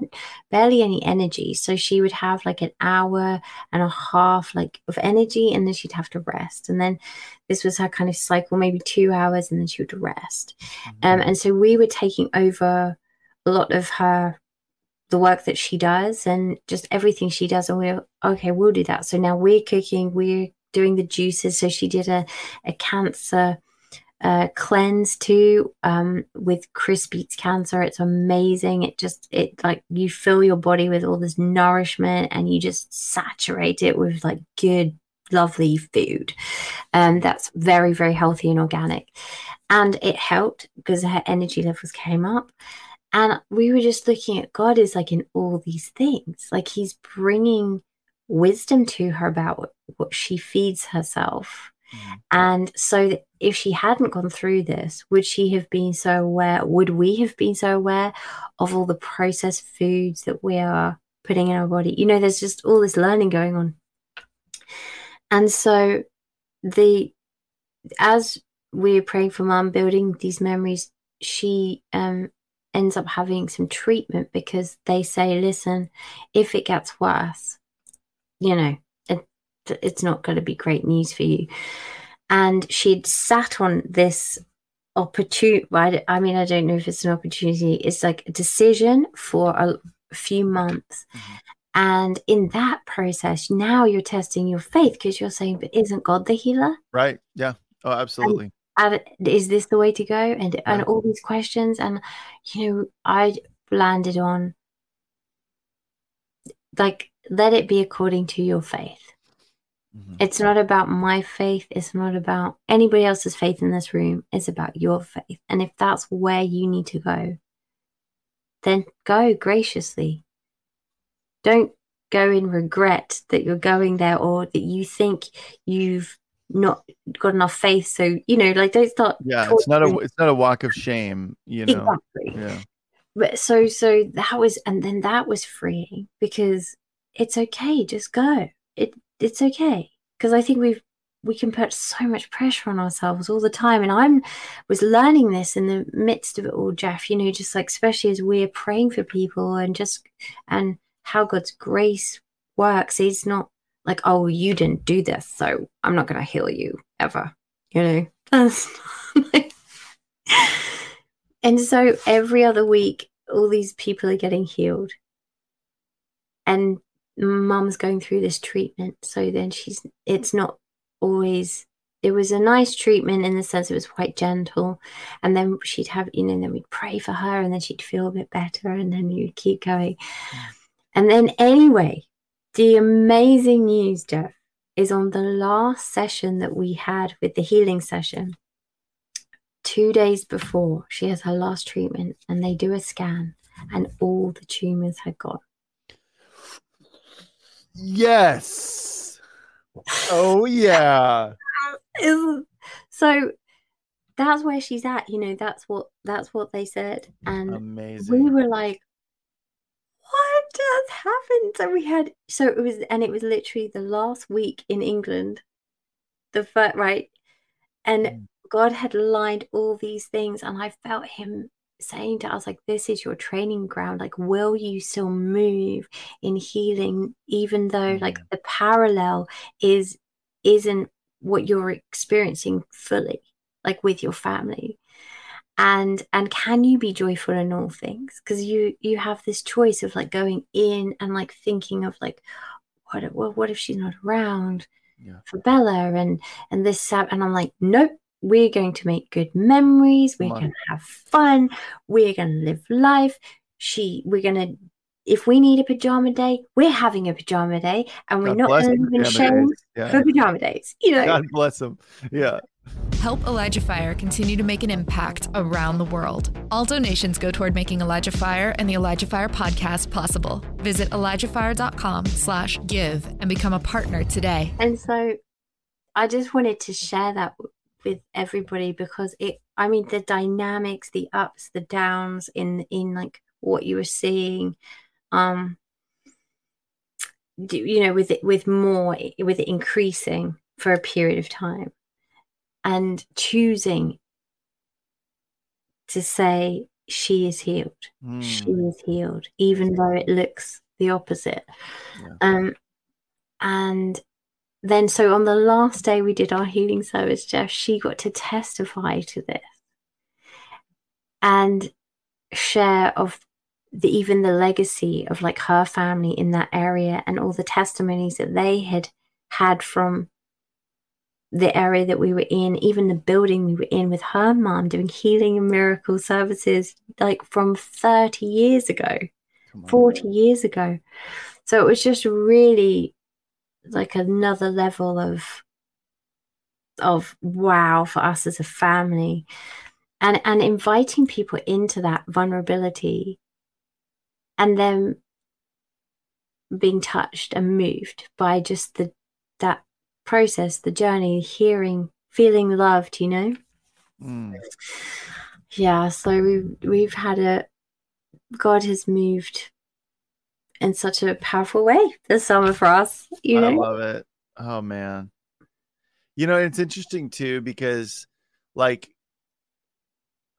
barely any energy. So she would have like an hour and a half like of energy and then she'd have to rest. And then this was her kind of cycle maybe two hours and then she would rest. Um, and so we were taking over a lot of her the work that she does and just everything she does. And we're okay we'll do that. So now we're cooking we're doing the juices. So she did a, a cancer uh, cleanse too um, with Chris Beats Cancer. It's amazing. It just it like you fill your body with all this nourishment and you just saturate it with like good, lovely food. Um, that's very very healthy and organic, and it helped because her energy levels came up. And we were just looking at God is like in all these things, like He's bringing wisdom to her about what, what she feeds herself. Mhm. And so, if she hadn't gone through this, would she have been so aware? Would we have been so aware of all the processed foods that we are putting in our body? You know, there's just all this learning going on. And so, the as we're praying for mum, building these memories, she um, ends up having some treatment because they say, listen, if it gets worse, you know, it's not going to be great news for you. And she'd sat on this opportunity. I mean, I don't know if it's an opportunity. It's like a decision for a, few months. Mhm. And in that process, now you're testing your faith because you're saying, but isn't God the healer? Right. Yeah. Oh, absolutely. and is this the way to go and and all these questions and you know i landed on like let it be according to your faith Mhm. it's not about my faith it's not about anybody else's faith in this room it's about your faith and if that's where you need to go then go graciously don't go in regret that you're going there or that you think you've not got enough faith so you know like don't start Yeah. It's not a it's not a walk of shame. You know. exactly Yeah. but so so that was and then that was freeing because it's okay just go it it's okay because i think we've we can put so much pressure on ourselves all the time and i'm was learning this in the midst of it all jeff you know just like especially as we're praying for people and just and how god's grace works it's not like oh you didn't do this so i'm not going to heal you ever you know and so every other week, all these people are getting healed. And mum's going through this treatment. So then she's, it's not always, it was a nice treatment in the sense it was quite gentle. And then she'd have, you know, then we'd pray for her and then she'd feel a bit better and then you'd keep going. And then, anyway, the amazing news, Jeff, is on the last session that we had with the healing session two days before she has her last treatment and they do a scan and all the tumors had gone Yes. Oh yeah. So that's where she's at you know that's what that's what they said and we were like what just happened. So we had, so it was, and it was literally the last week in England, the first, right? And Mm. God had lined all these things, and I felt Him saying to us, like, this is your training ground. Like, will you still move in healing, even though, like, Mhm. the parallel is, isn't what you're experiencing fully, like with your family? and and can you be joyful in all things because you you have this choice of like going in and like thinking of like what if, well, what if she's not around Yeah. for Bella and and this and I'm like nope we're going to make good memories we're going to have fun we're going to live life she we're going to if we need a pajama day we're having a pajama day and we're God not bless going to them live in for shame pajama days. Yeah. for pajama days you know God bless them. Yeah. Help Elijah Fire continue to make an impact around the world. All donations go toward making Elijah Fire and the Elijah Fire podcast possible. Visit ElijahFire.com slash give and become a partner today. And so I just wanted to share that w- with everybody because it I mean the dynamics, the ups, the downs in in like what you were seeing um do- you know with it with more with it increasing for a period of time and choosing to say she is healed she Mm. is healed even though it looks the opposite Yeah. um and then so on the last day we did our healing service jeff she got to testify to this and share of the even the legacy of like her family in that area and all the testimonies that they had had from the area that we were in, even the building we were in with her mom doing healing and miracle services like from 30 years ago, 40 years ago. So it was just really like another level of of wow for us as a family and and inviting people into that vulnerability and then being touched and moved by just the that process the journey hearing feeling loved you know Mm. yeah so we've we've had a god has moved in such a powerful way this summer for us you know, I love it. Oh man. You know, it's interesting too because like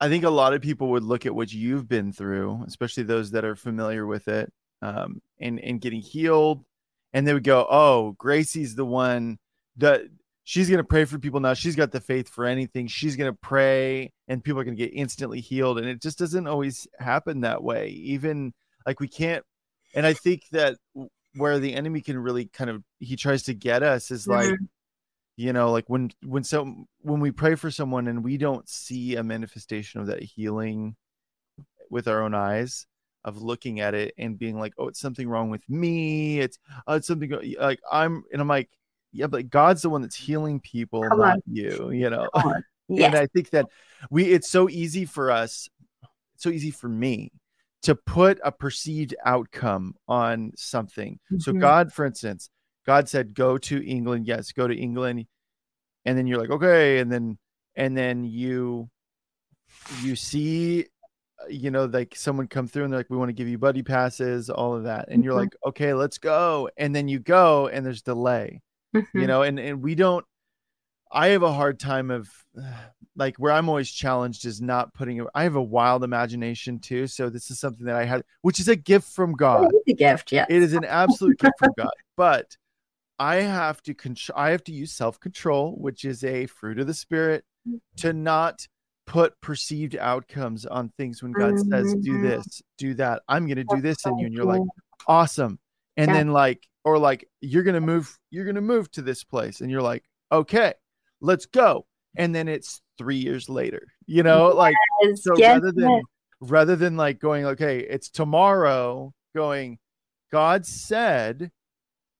I think a lot of people would look at what you've been through, especially those that are familiar with it, um, and and getting healed, and they would go, "Oh, Gracie's the one that she's gonna pray for people now. She's got the faith for anything. She's gonna pray, and people are gonna get instantly healed." And it just doesn't always happen that way. Even like we can't, and I think that where the enemy can really kind of he tries to get us is mm-hmm. like you know like when when so when we pray for someone and we don't see a manifestation of that healing with our own eyes of looking at it and being like oh it's something wrong with me it's oh, it's something like i'm and i'm like yeah but god's the one that's healing people Come not on. you you know God. and i think that we it's so easy for us so easy for me to put a perceived outcome on something so Mhm. god for instance god said go to england yes go to england and then you're like okay and then and then you you see uh, you know like someone come through and they're like we want to give you buddy passes all of that and you're Mhm. like okay let's go and then you go and there's delay you Mhm. know and and we don't i have a hard time of like where i'm always challenged is not putting i have a wild imagination too so this is something that i had which is a gift from god. It is a gift yeah it is an absolute gift from god but i have to control i have to use self-control which is a fruit of the spirit to not put perceived outcomes on things when god says do Mhm. this do that i'm going to do this in you and you're like awesome. And Yeah. then like or like you're gonna move you're gonna move to this place and you're like okay let's go and then it's three years later you know like Yes, so yes, rather than yes. rather than like going okay it's tomorrow going god said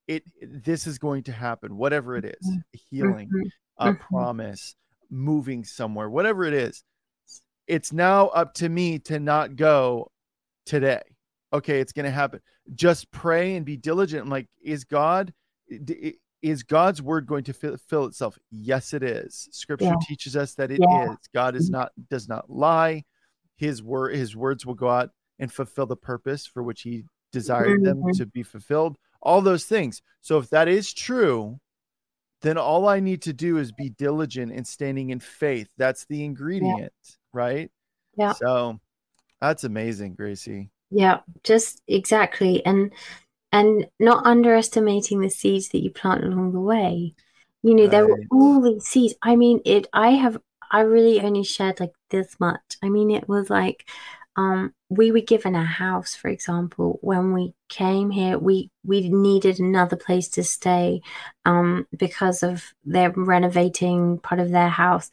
it this is going to happen whatever it is healing Mhm. a Mhm. promise moving somewhere whatever it is it's now up to me to not go today okay it's going to happen just pray and be diligent I'm like is god is god's word going to fill, itself yes it is scripture Yeah. teaches us that it is. Yeah. god is Mhm. not does not lie his word his words will go out and fulfill the purpose for which he desired them Mhm. to be fulfilled, all those things. So if that is true, then all I need to do is be diligent in standing in faith. That's the ingredient, right? Yeah. So that's amazing, Gracie. Yeah, just exactly. And and not underestimating the seeds that you plant along the way. You know, there were all these seeds. I mean, it I have I really only shared like this much. I mean, it was like um we were given a house, for example, when we came here, we we needed another place to stay um because of they're renovating part of their house.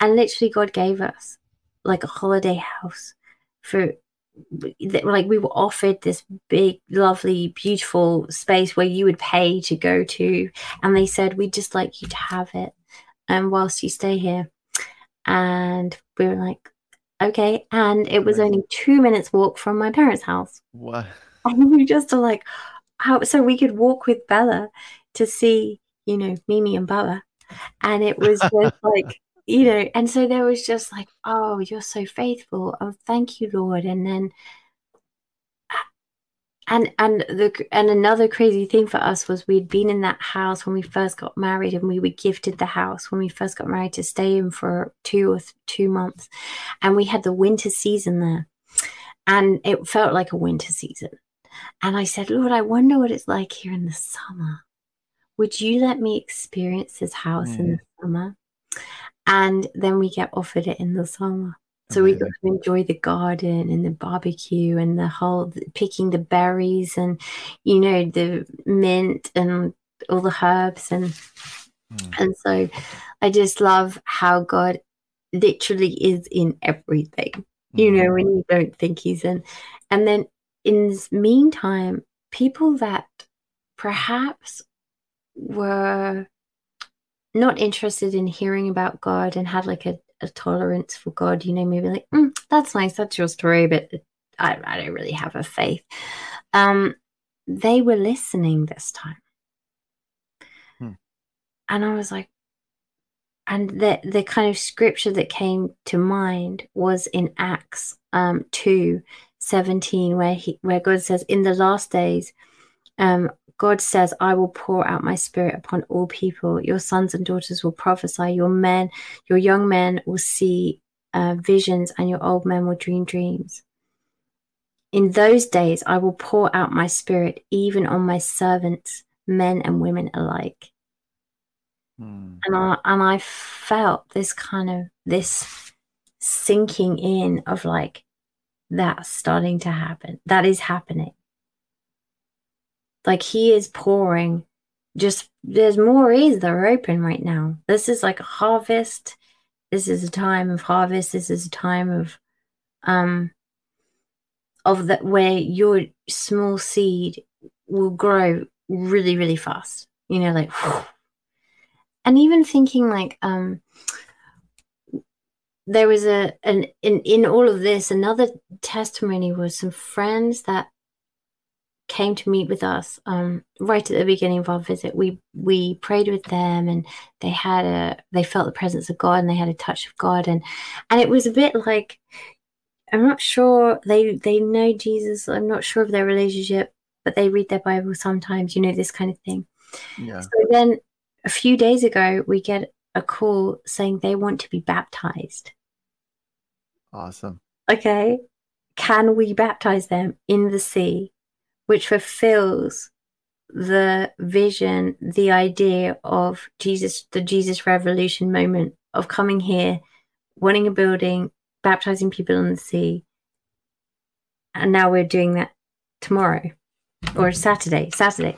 And literally God gave us like a holiday house for like we were offered this big lovely beautiful space where you would pay to go to and they said we'd just like you to have it and whilst you stay here. And we were like okay and it was only two minutes walk from my parents house. What? and we just are like how so we could walk with bella to see you know mimi and bella and it was just like you know and so there was just like oh you're so faithful. Oh thank you lord. And then and and the and another crazy thing for us was we'd been in that house when we first got married and we were gifted the house when we first got married to stay in for two or th- two months. And we had the winter season there. And it felt like a winter season. And i said lord i wonder what it's like here in the summer. Would you let me experience this house in mm. the summer and then we get offered it in the summer so we got to enjoy the garden and the barbecue and the whole picking the berries and you know the mint and all the herbs and Mm. and so I just love how God literally is in everything. You Mhm. know when you don't think he's in, and then in this meantime, people that perhaps were not interested in hearing about God and had like a, a tolerance for God, you know, maybe like, "Mm, that's nice, that's your story, but I, I don't really have a faith. Um, they were listening this time. Hmm. And I was like, and the the kind of scripture that came to mind was in Acts um 2 17, where he where God says, In the last days, um, God says, I will pour out my spirit upon all people. Your sons and daughters will prophesy, your men, your young men will see uh, visions, and your old men will dream dreams. In those days, I will pour out my spirit even on my servants, men and women alike. Mm. And I and I felt this kind of this sinking in of like that's starting to happen. That is happening. Like he is pouring just there's more ears that are open right now. This is like a harvest. This is a time of harvest. This is a time of um of that where your small seed will grow really, really fast. You know, like and even thinking like um there was a an in in all of this another testimony was some friends that came to meet with us um right at the beginning of our visit we we prayed with them and they had a they felt the presence of god and they had a touch of god and and it was a bit like i'm not sure they they know jesus i'm not sure of their relationship but they read their bible sometimes you know this kind of thing Yeah. so then a few days ago, we get a call saying they want to be baptized. Awesome. Okay. Can we baptize them in the sea, which fulfills the vision, the idea of Jesus, the Jesus revolution moment of coming here, wanting a building, baptizing people in the sea. And now we're doing that tomorrow or Saturday, Saturday.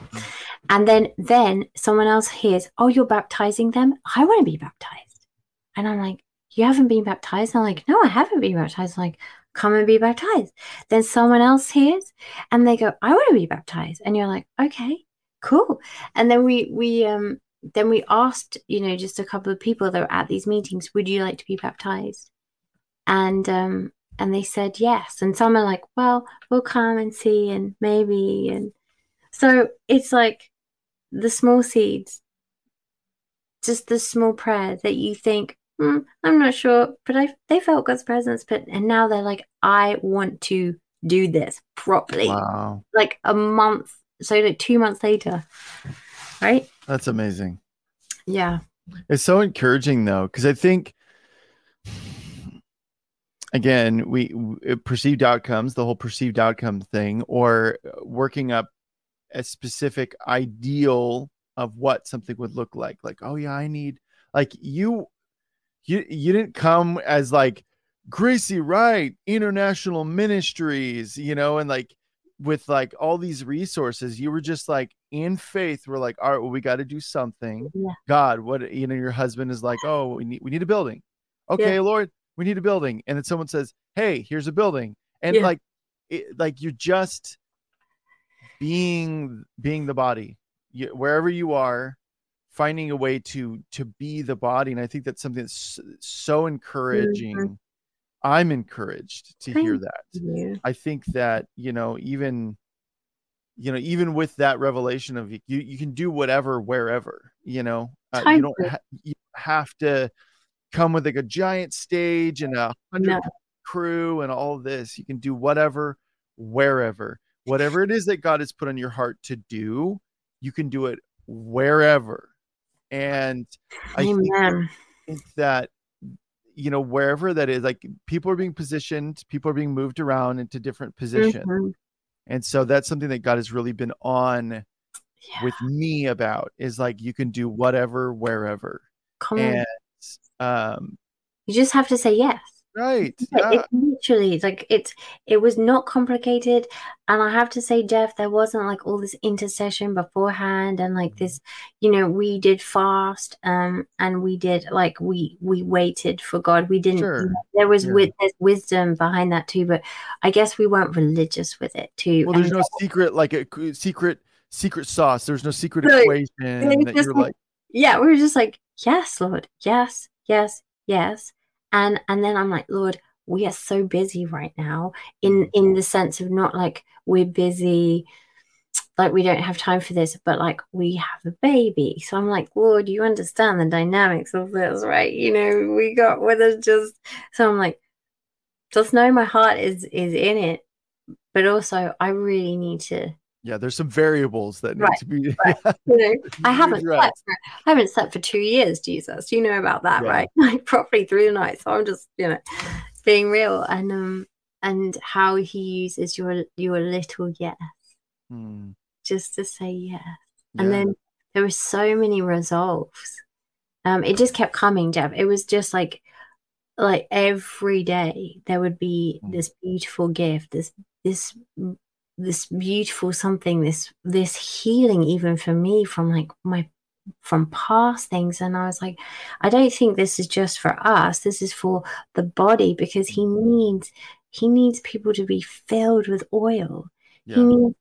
And then then someone else hears, oh, you're baptizing them. I want to be baptized. And I'm like, you haven't been baptized? And I'm like, no, I haven't been baptized. I'm like, come and be baptized. Then someone else hears and they go, I want to be baptized. And you're like, okay, cool. And then we we um then we asked, you know, just a couple of people that were at these meetings, would you like to be baptized? And um and they said yes. And some are like, well, we'll come and see and maybe and so it's like the small seeds, just the small prayer that you think, hmm, I'm not sure, but I they felt God's presence, but and now they're like, I want to do this properly. Wow. Like a month, so like two months later, right? That's amazing. Yeah. It's so encouraging though, because I think again, we w- perceived outcomes, the whole perceived outcome thing, or working up a specific ideal of what something would look like. Like, oh yeah, I need like you you you didn't come as like Gracie Wright, International Ministries, you know, and like with like all these resources, you were just like in faith. We're like, all right, well, we got to do something. Yeah. God, what you know, your husband is like, oh, we need we need a building. Okay, Yeah. Lord, we need a building, and then someone says, hey, here's a building, and Yeah. like, it, like you're just being being the body, you, wherever you are, finding a way to to be the body, and I think that's something that's so encouraging. I'm encouraged to hear that. You. I think that you know even you know even with that revelation of you you can do whatever wherever you know uh, you don't ha- you have to come with like a giant stage and a hundred No. crew and all this you can do whatever wherever whatever it is that God has put on your heart to do you can do it wherever and I think think that you know wherever that is like people are being positioned people are being moved around into different positions Mhm. and so that's something that god has really been on Yeah. with me about is like you can do whatever wherever Come on. and um You just have to say yes. Right Yeah, It literally it's like it's it was not complicated, and I have to say, Jeff, there wasn't like all this intercession beforehand, and like this, you know, we did fast, um, and we did like we we waited for God. We didn't. Sure. There was Yeah. with there's wisdom behind that too, but I guess we weren't religious with it too. well there's and no secret like a secret secret sauce there's no secret equation that you're like- like yeah, we were just like, yes, Lord, yes, yes, yes, and and then I'm like, Lord, we are so busy right now in mm. in the sense of not like we're busy, like we don't have time for this, but like we have a baby. So I'm like, Lord, you understand the dynamics of this, right? You know, we got with us just so I'm like, just know my heart is is in it, but also I really need to yeah there's some variables that need Right, to be you know, I haven't addressed. slept for I haven't slept for two years, Jesus. You know about that, Yeah. right? Like properly through the night. So I'm just, you know, being real and um and how he uses your your little yes Hmm, just to say yes. yeah. And then there were so many resolves. Um, it just kept coming, Jeff. It was just like like every day there would be Mm. this beautiful gift, this this this beautiful something, this this healing even for me from like my from past things. And I was like, I don't think this is just for us. This is for the body because he needs he needs people to be filled with oil. He needs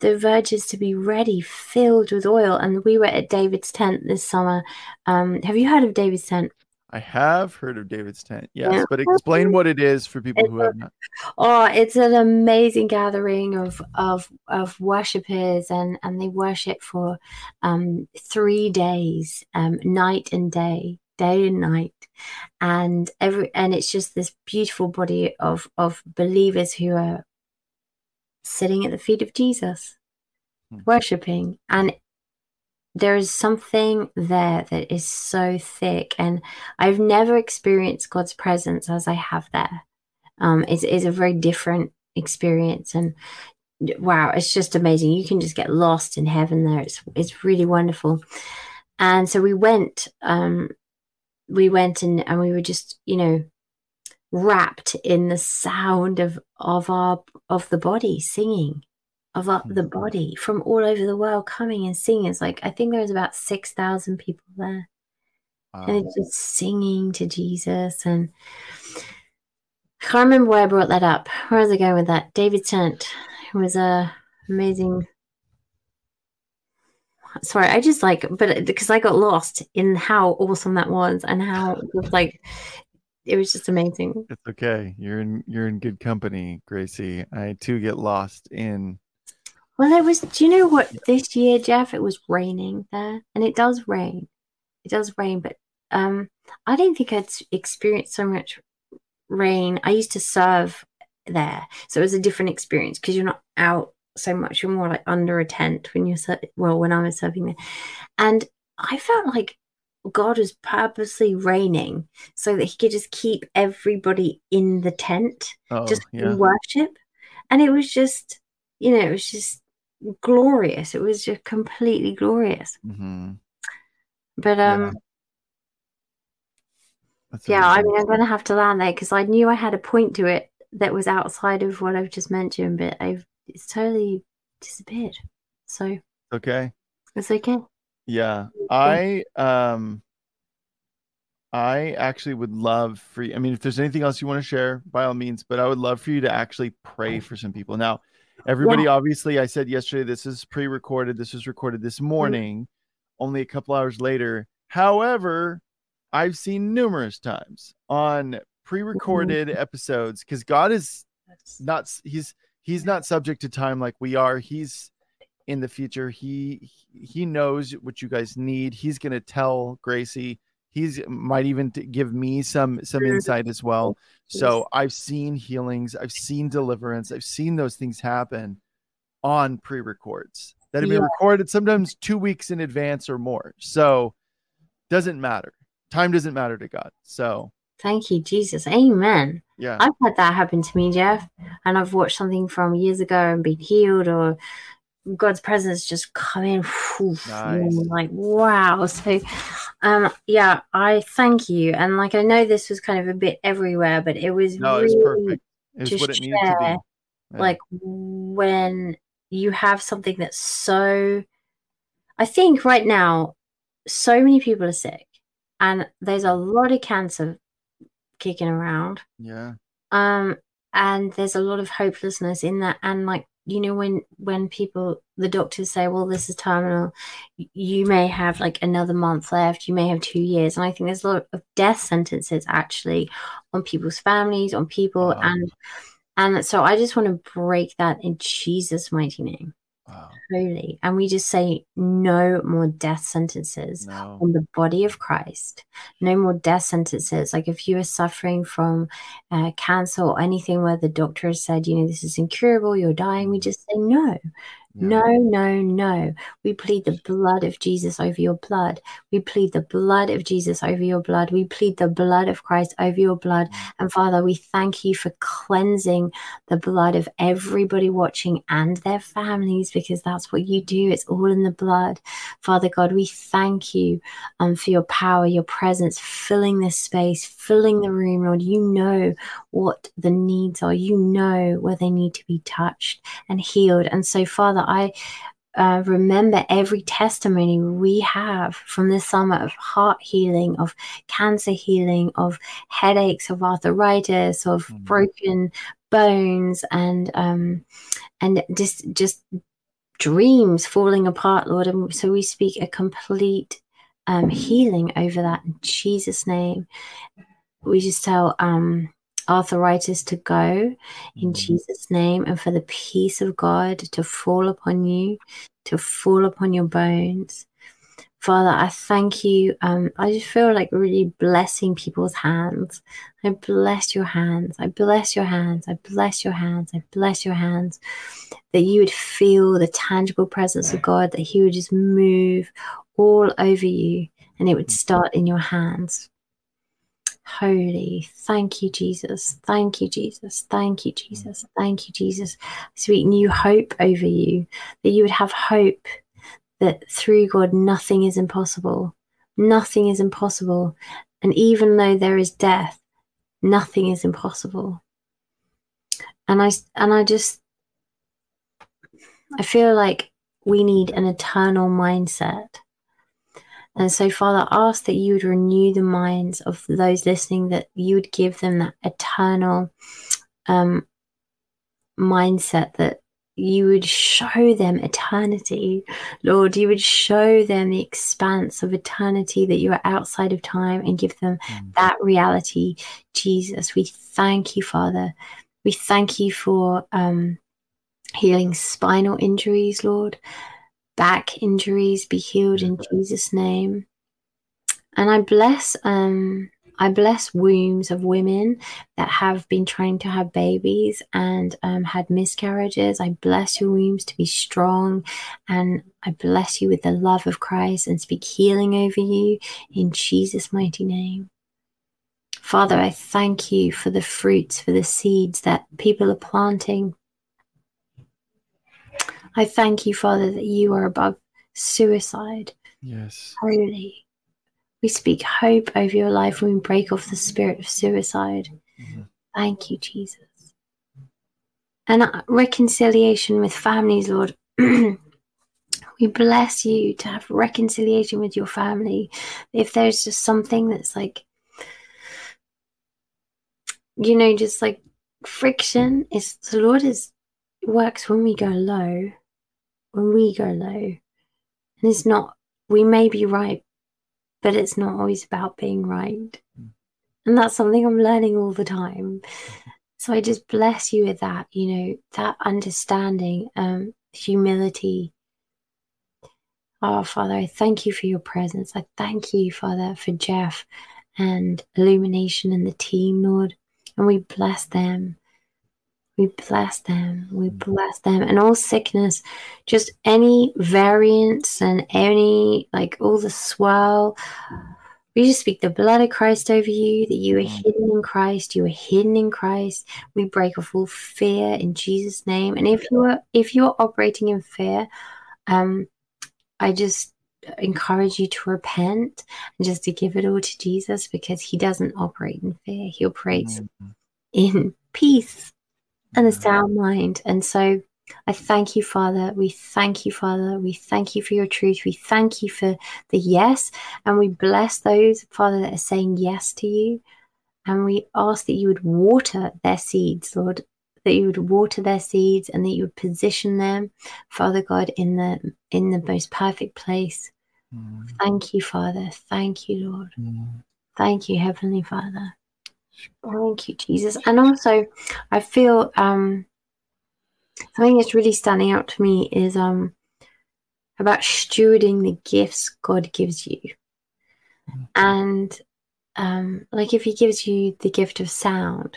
the verges to be ready, filled with oil. And we were at David's tent this summer. Um, have you heard of David's tent? I have heard of David's tent, yes, Yeah. but explain what it is for people who have not. Oh, it's an amazing gathering of of of worshippers, and and they worship for um, three days, um, night and day, day and night, and every and it's just this beautiful body of of believers who are sitting at the feet of Jesus, Hmm. worshiping, and there is something there that is so thick, and I've never experienced God's presence as I have there. Um, is is a very different experience and wow it's just amazing. You can just get lost in heaven there. It's it's really wonderful. And so we went um we went and and we were just you know wrapped in the sound of of our of the body singing of our, the mm-hmm. body from all over the world coming and singing it's like i think there was about 6000 people there and Wow. it's just singing to Jesus. And I can't remember why I brought that up. Where was I going with that? David Tent was a amazing. Sorry, I just like, but because I got lost in how awesome that was and how it was like, it was just amazing. It's okay. You're in you're in good company, Gracie. I too get lost in Well, it was. Do you know what? This year, Jeff, it was raining there, and it does rain. It does rain, but um, I didn't think I'd experienced so much rain. I used to serve there. So it was a different experience because you're not out so much. You're more like under a tent when you're ser- well when I was serving there, and I felt like God was purposely raining so that He could just keep everybody in the tent, Oh, just yeah. in worship, and it was just you know it was just glorious. It was just completely glorious. hmm But Yeah. um. That's Yeah, I mean, I'm going to have to land there because I knew I had a point to it that was outside of what I've just mentioned, but I've it's totally disappeared. So okay. it's okay. Yeah. I um I actually would love for you. I mean, if there's anything else you want to share, by all means, but I would love for you to actually pray for some people. Now, everybody, obviously, I said yesterday this is pre-recorded. This was recorded this morning, only a couple hours later. However, I've seen numerous times on pre-recorded mm-hmm. episodes because God is not he's he's not subject to time like we are. He's in the future. He he knows what you guys need. He's gonna tell Gracie. He's might even give me some some insight as well. So I've seen healings. I've seen deliverance. I've seen those things happen on pre-records that have been Yeah. recorded sometimes two weeks in advance or more. So doesn't matter. Time doesn't matter to God. So Thank you, Jesus. Amen. yeah. I've had that happen to me, Jeff, and I've watched something from years ago and been healed, or God's presence just come in. whew, Nice. Like wow. So, um, yeah, I thank you, and like I know this was kind of a bit everywhere, but it was no, it's really perfect. It's to what it needed to be. Yeah. like when you have something that's so i think right now so many people are sick and there's a lot of cancer kicking around yeah. um and there's a lot of hopelessness in that and like you know when when people the doctors say well this is terminal you may have like another month left you may have two years and i think there's a lot of death sentences actually on people's families on people Wow. and and so i just want to break that in jesus mighty name Wow. holy and we just say no more death sentences No. on the body of Christ. No more death sentences. Like if you are suffering from uh, cancer or anything where the doctor has said, you know, this is incurable, you're dying, we just say no. Yeah. No, no, no. We plead the blood of Jesus over your blood. We plead the blood of Jesus over your blood. We plead the blood of Christ over your blood. And Father, we thank you for cleansing the blood of everybody watching and their families because that's what you do. It's all in the blood. Father God, we thank you um, for your power, your presence filling this space, filling the room, Lord. You know what the needs are, you know where they need to be touched and healed. And so, Father, I uh, remember every testimony we have from this summer of heart healing, of cancer healing, of headaches, of arthritis, of Mhm. broken bones, and um, and just just dreams falling apart, Lord. And so we speak a complete um, healing over that in Jesus' name. We just tell um, arthritis to go in Mhm. Jesus' name and for the peace of God to fall upon you, to fall upon your bones. Father, I thank you. Um, I just feel like really blessing people's hands. I bless your hands. I bless your hands. I bless your hands. I bless your hands. That you would feel the tangible presence of God, that He would just move all over you and it would start in your hands. Holy, thank you, Jesus. Thank you, Jesus. Thank you, mm. Jesus. Thank you, Jesus. Sweet new hope over you, that you would have hope that through God nothing is impossible. Nothing is impossible. And even though there is death, nothing is impossible. And I and I just I feel like we need an eternal mindset. And so, Father, ask that you would renew the minds of those listening, that you would give them that eternal um, mindset, that you would show them eternity. Lord, you would show them the expanse of eternity, that you are outside of time, and give them Mm. that reality. Jesus, we thank you, Father. We thank you for um, healing spinal injuries, Lord. Back injuries be healed in Jesus' name. And I bless um, I bless wombs of women that have been trying to have babies and um, had miscarriages. I bless your wombs to be strong. And I bless you with the love of Christ and speak healing over you in Jesus' mighty name. Father, I thank you for the fruits, for the seeds that people are planting. I thank you, Father, that you are above suicide. Yes. Holy. We speak hope over your life when we break off the spirit of suicide. Mhm. Thank you, Jesus. And uh, reconciliation with families, Lord. we bless you to have reconciliation with your family. If there's just something that's like, you know, just like friction, is the Lord is works when we go low, when we go low. And it's not, we may be right, but it's not always about being right. And that's something I'm learning all the time. So I just bless you with that, you know, that understanding, um, humility. Oh, Father, I thank you for your presence. I thank you, Father, for Jeff and Illumination and the team, Lord. And we bless them. We bless them. We bless them. And all sickness, just any variants and any, like all the swell. We just speak the blood of Christ over you, that you are hidden in Christ. You are hidden in Christ. We break off all fear in Jesus' name. And if you are if you're operating in fear, um, I just encourage you to repent and just to give it all to Jesus because he doesn't operate in fear. He operates Mhm. in peace and a sound mind. And so I thank you, Father. We thank you, Father. We thank you for your truth. We thank you for the yes. And we bless those, Father, that are saying yes to you. And we ask that you would water their seeds, Lord, that you would water their seeds and that you would position them, Father God, in the in the most perfect place. Mhm. Thank you, Father. Thank you, Lord. Mhm. Thank you, Heavenly Father. Thank you, Jesus. And also, I feel um, something that's really standing out to me is um, about stewarding the gifts God gives you. And um, like if He gives you the gift of sound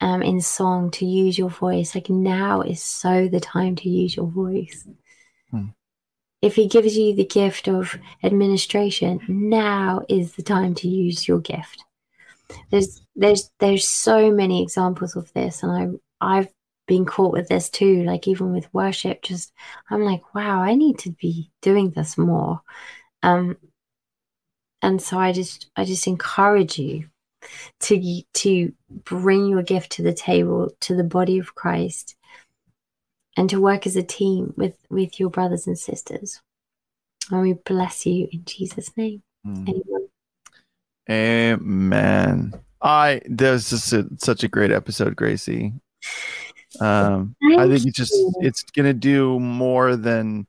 um, in song to use your voice, like now is so the time to use your voice. Hmm. If He gives you the gift of administration, now is the time to use your gift there's there's there's so many examples of this and i i've been caught with this too like even with worship just i'm like wow i need to be doing this more um and so i just i just encourage you to to bring your gift to the table to the body of christ and to work as a team with with your brothers and sisters and we bless you in jesus name Mhm. Amen. Amen. I there's just a, such a great episode, Gracie. Um, I think it's just it's gonna do more than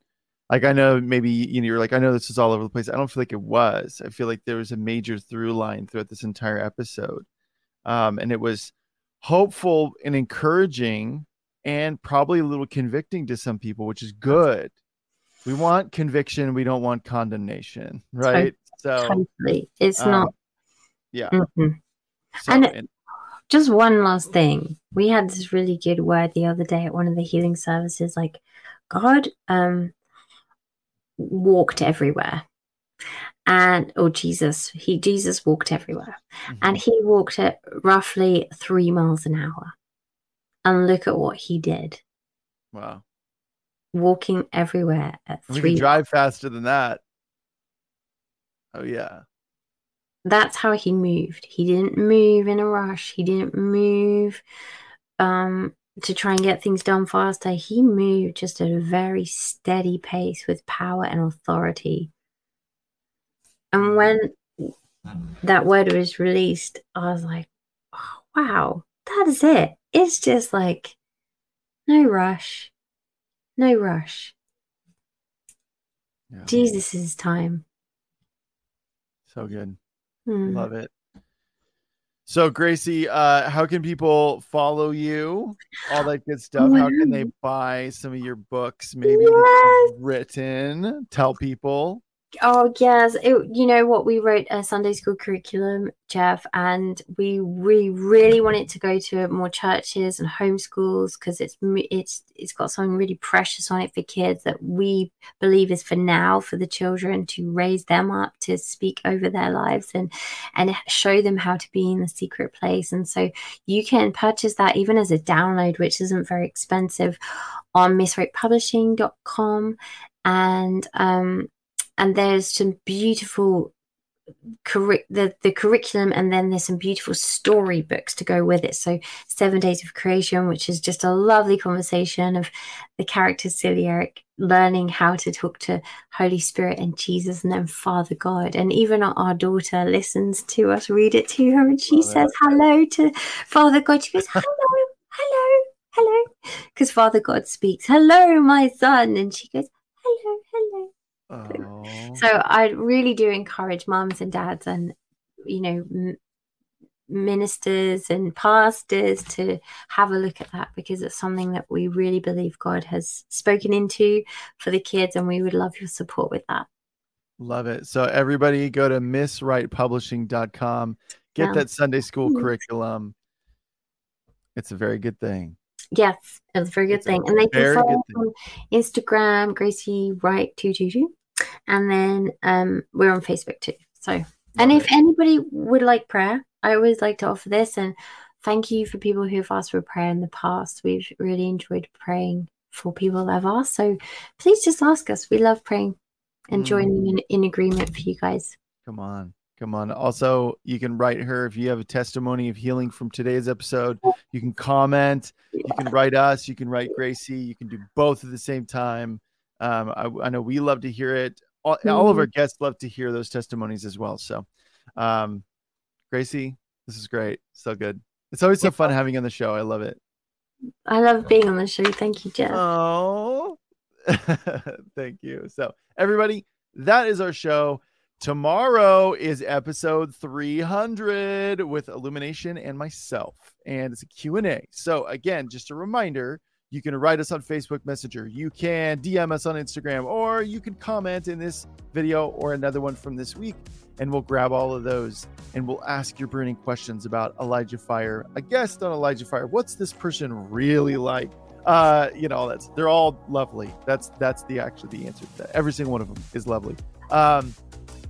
like I know maybe you know you're like I know this is all over the place. I don't feel like it was. I feel like there was a major through line throughout this entire episode, um, and it was hopeful and encouraging, and probably a little convicting to some people, which is good. We want conviction. We don't want condemnation, right? So, totally it's um, not yeah. Mhm. So, And- and, Just one last thing. We had this really good word the other day at one of the healing services. Like, God um, walked everywhere, and or Jesus, he Jesus walked everywhere, and he walked at roughly three miles an hour. And look at what he did, wow. walking everywhere at We three. can drive faster than that. Oh yeah. That's how he moved. He didn't move in a rush. He didn't move um, to try and get things done faster. He moved just at a very steady pace with power and authority. And when that word was released, I was like, oh, wow, that is it. It's just like no rush, no rush. Yeah. Jesus' time. So good. Hmm. Love it. So Gracie, uh, how can people follow you? All that good stuff. How can they buy some of your books? Maybe you've written. Tell people. Oh yes, it, you know what? We wrote a Sunday school curriculum, Jeff, and we we really wanted to go to more churches and homeschools because it's it's it's got something really precious on it for kids that we believe is for now for the children to raise them up to speak over their lives and and show them how to be in the secret place. And so you can purchase that even as a download, which isn't very expensive, on missratepublishing.com and um and there's some beautiful curric- the, the curriculum and then there's some beautiful storybooks to go with it. So seven days of creation which is just a lovely conversation of the character Eric learning how to talk to holy spirit and jesus and then father god. And even our, our daughter listens to us read it to her and she oh, says hello to father god. She goes hello hello hello. Because father god speaks hello my son. And she goes so I really do encourage mums and dads and you know m- ministers and pastors to have a look at that because it's something that we really believe God has spoken into for the kids and we would love your support with that. Love it. So everybody go to missratepublishing.com, get yeah. that Sunday school mm-hmm. curriculum. It's a very good thing. Yes, it's a very good it's thing. And they can follow on Instagram, Gracie Wright two two two, and then um, we're on Facebook too. So, and if anybody would like prayer, I always like to offer this. And thank you for people who have asked for prayer in the past. We've really enjoyed praying for people that have asked. So please just ask us. We love praying and mm. joining in, in agreement for you guys. Come on. Come on. Also, you can write her if you have a testimony of healing from today's episode. You can comment. You can write us. You can write Gracie. You can do both at the same time. Um, I, I, know we love to hear it. All, mm-hmm. all, of our mm-hmm. guests love to hear those testimonies as well. So, um, Gracie, this is great. So good. It's always so fun having you on the show. I love it. I love being on the show. Thank you, Jeff. Oh, thank you. So, everybody, that is our show. Tomorrow is episode 300 with Illumination and myself, and it's a Q&A. So again, just a reminder, you can write us on Facebook Messenger, you can DM us on Instagram, or you can comment in this video or another one from this week, and we'll grab all of those and we'll ask your burning questions about Elijah Fire, a guest on Elijah Fire. What's this person really like? Uh, you know, that's they're all lovely. That's that's the actually the answer to that. Every single one of them is lovely. Um,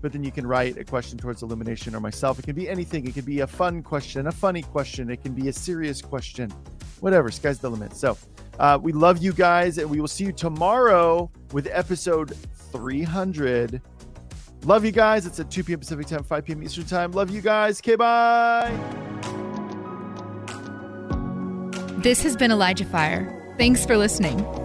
but then you can write a question towards Illumination or myself. It can be anything. It can be a fun question, a funny question. It can be a serious question, whatever. Sky's the limit. So uh, we love you guys, and we will see you tomorrow with episode 300. Love you guys. It's at 2 p.m. Pacific time, 5 p.m. Eastern time. Love you guys. Okay, bye. This has been Elijah Fire. Thanks for listening.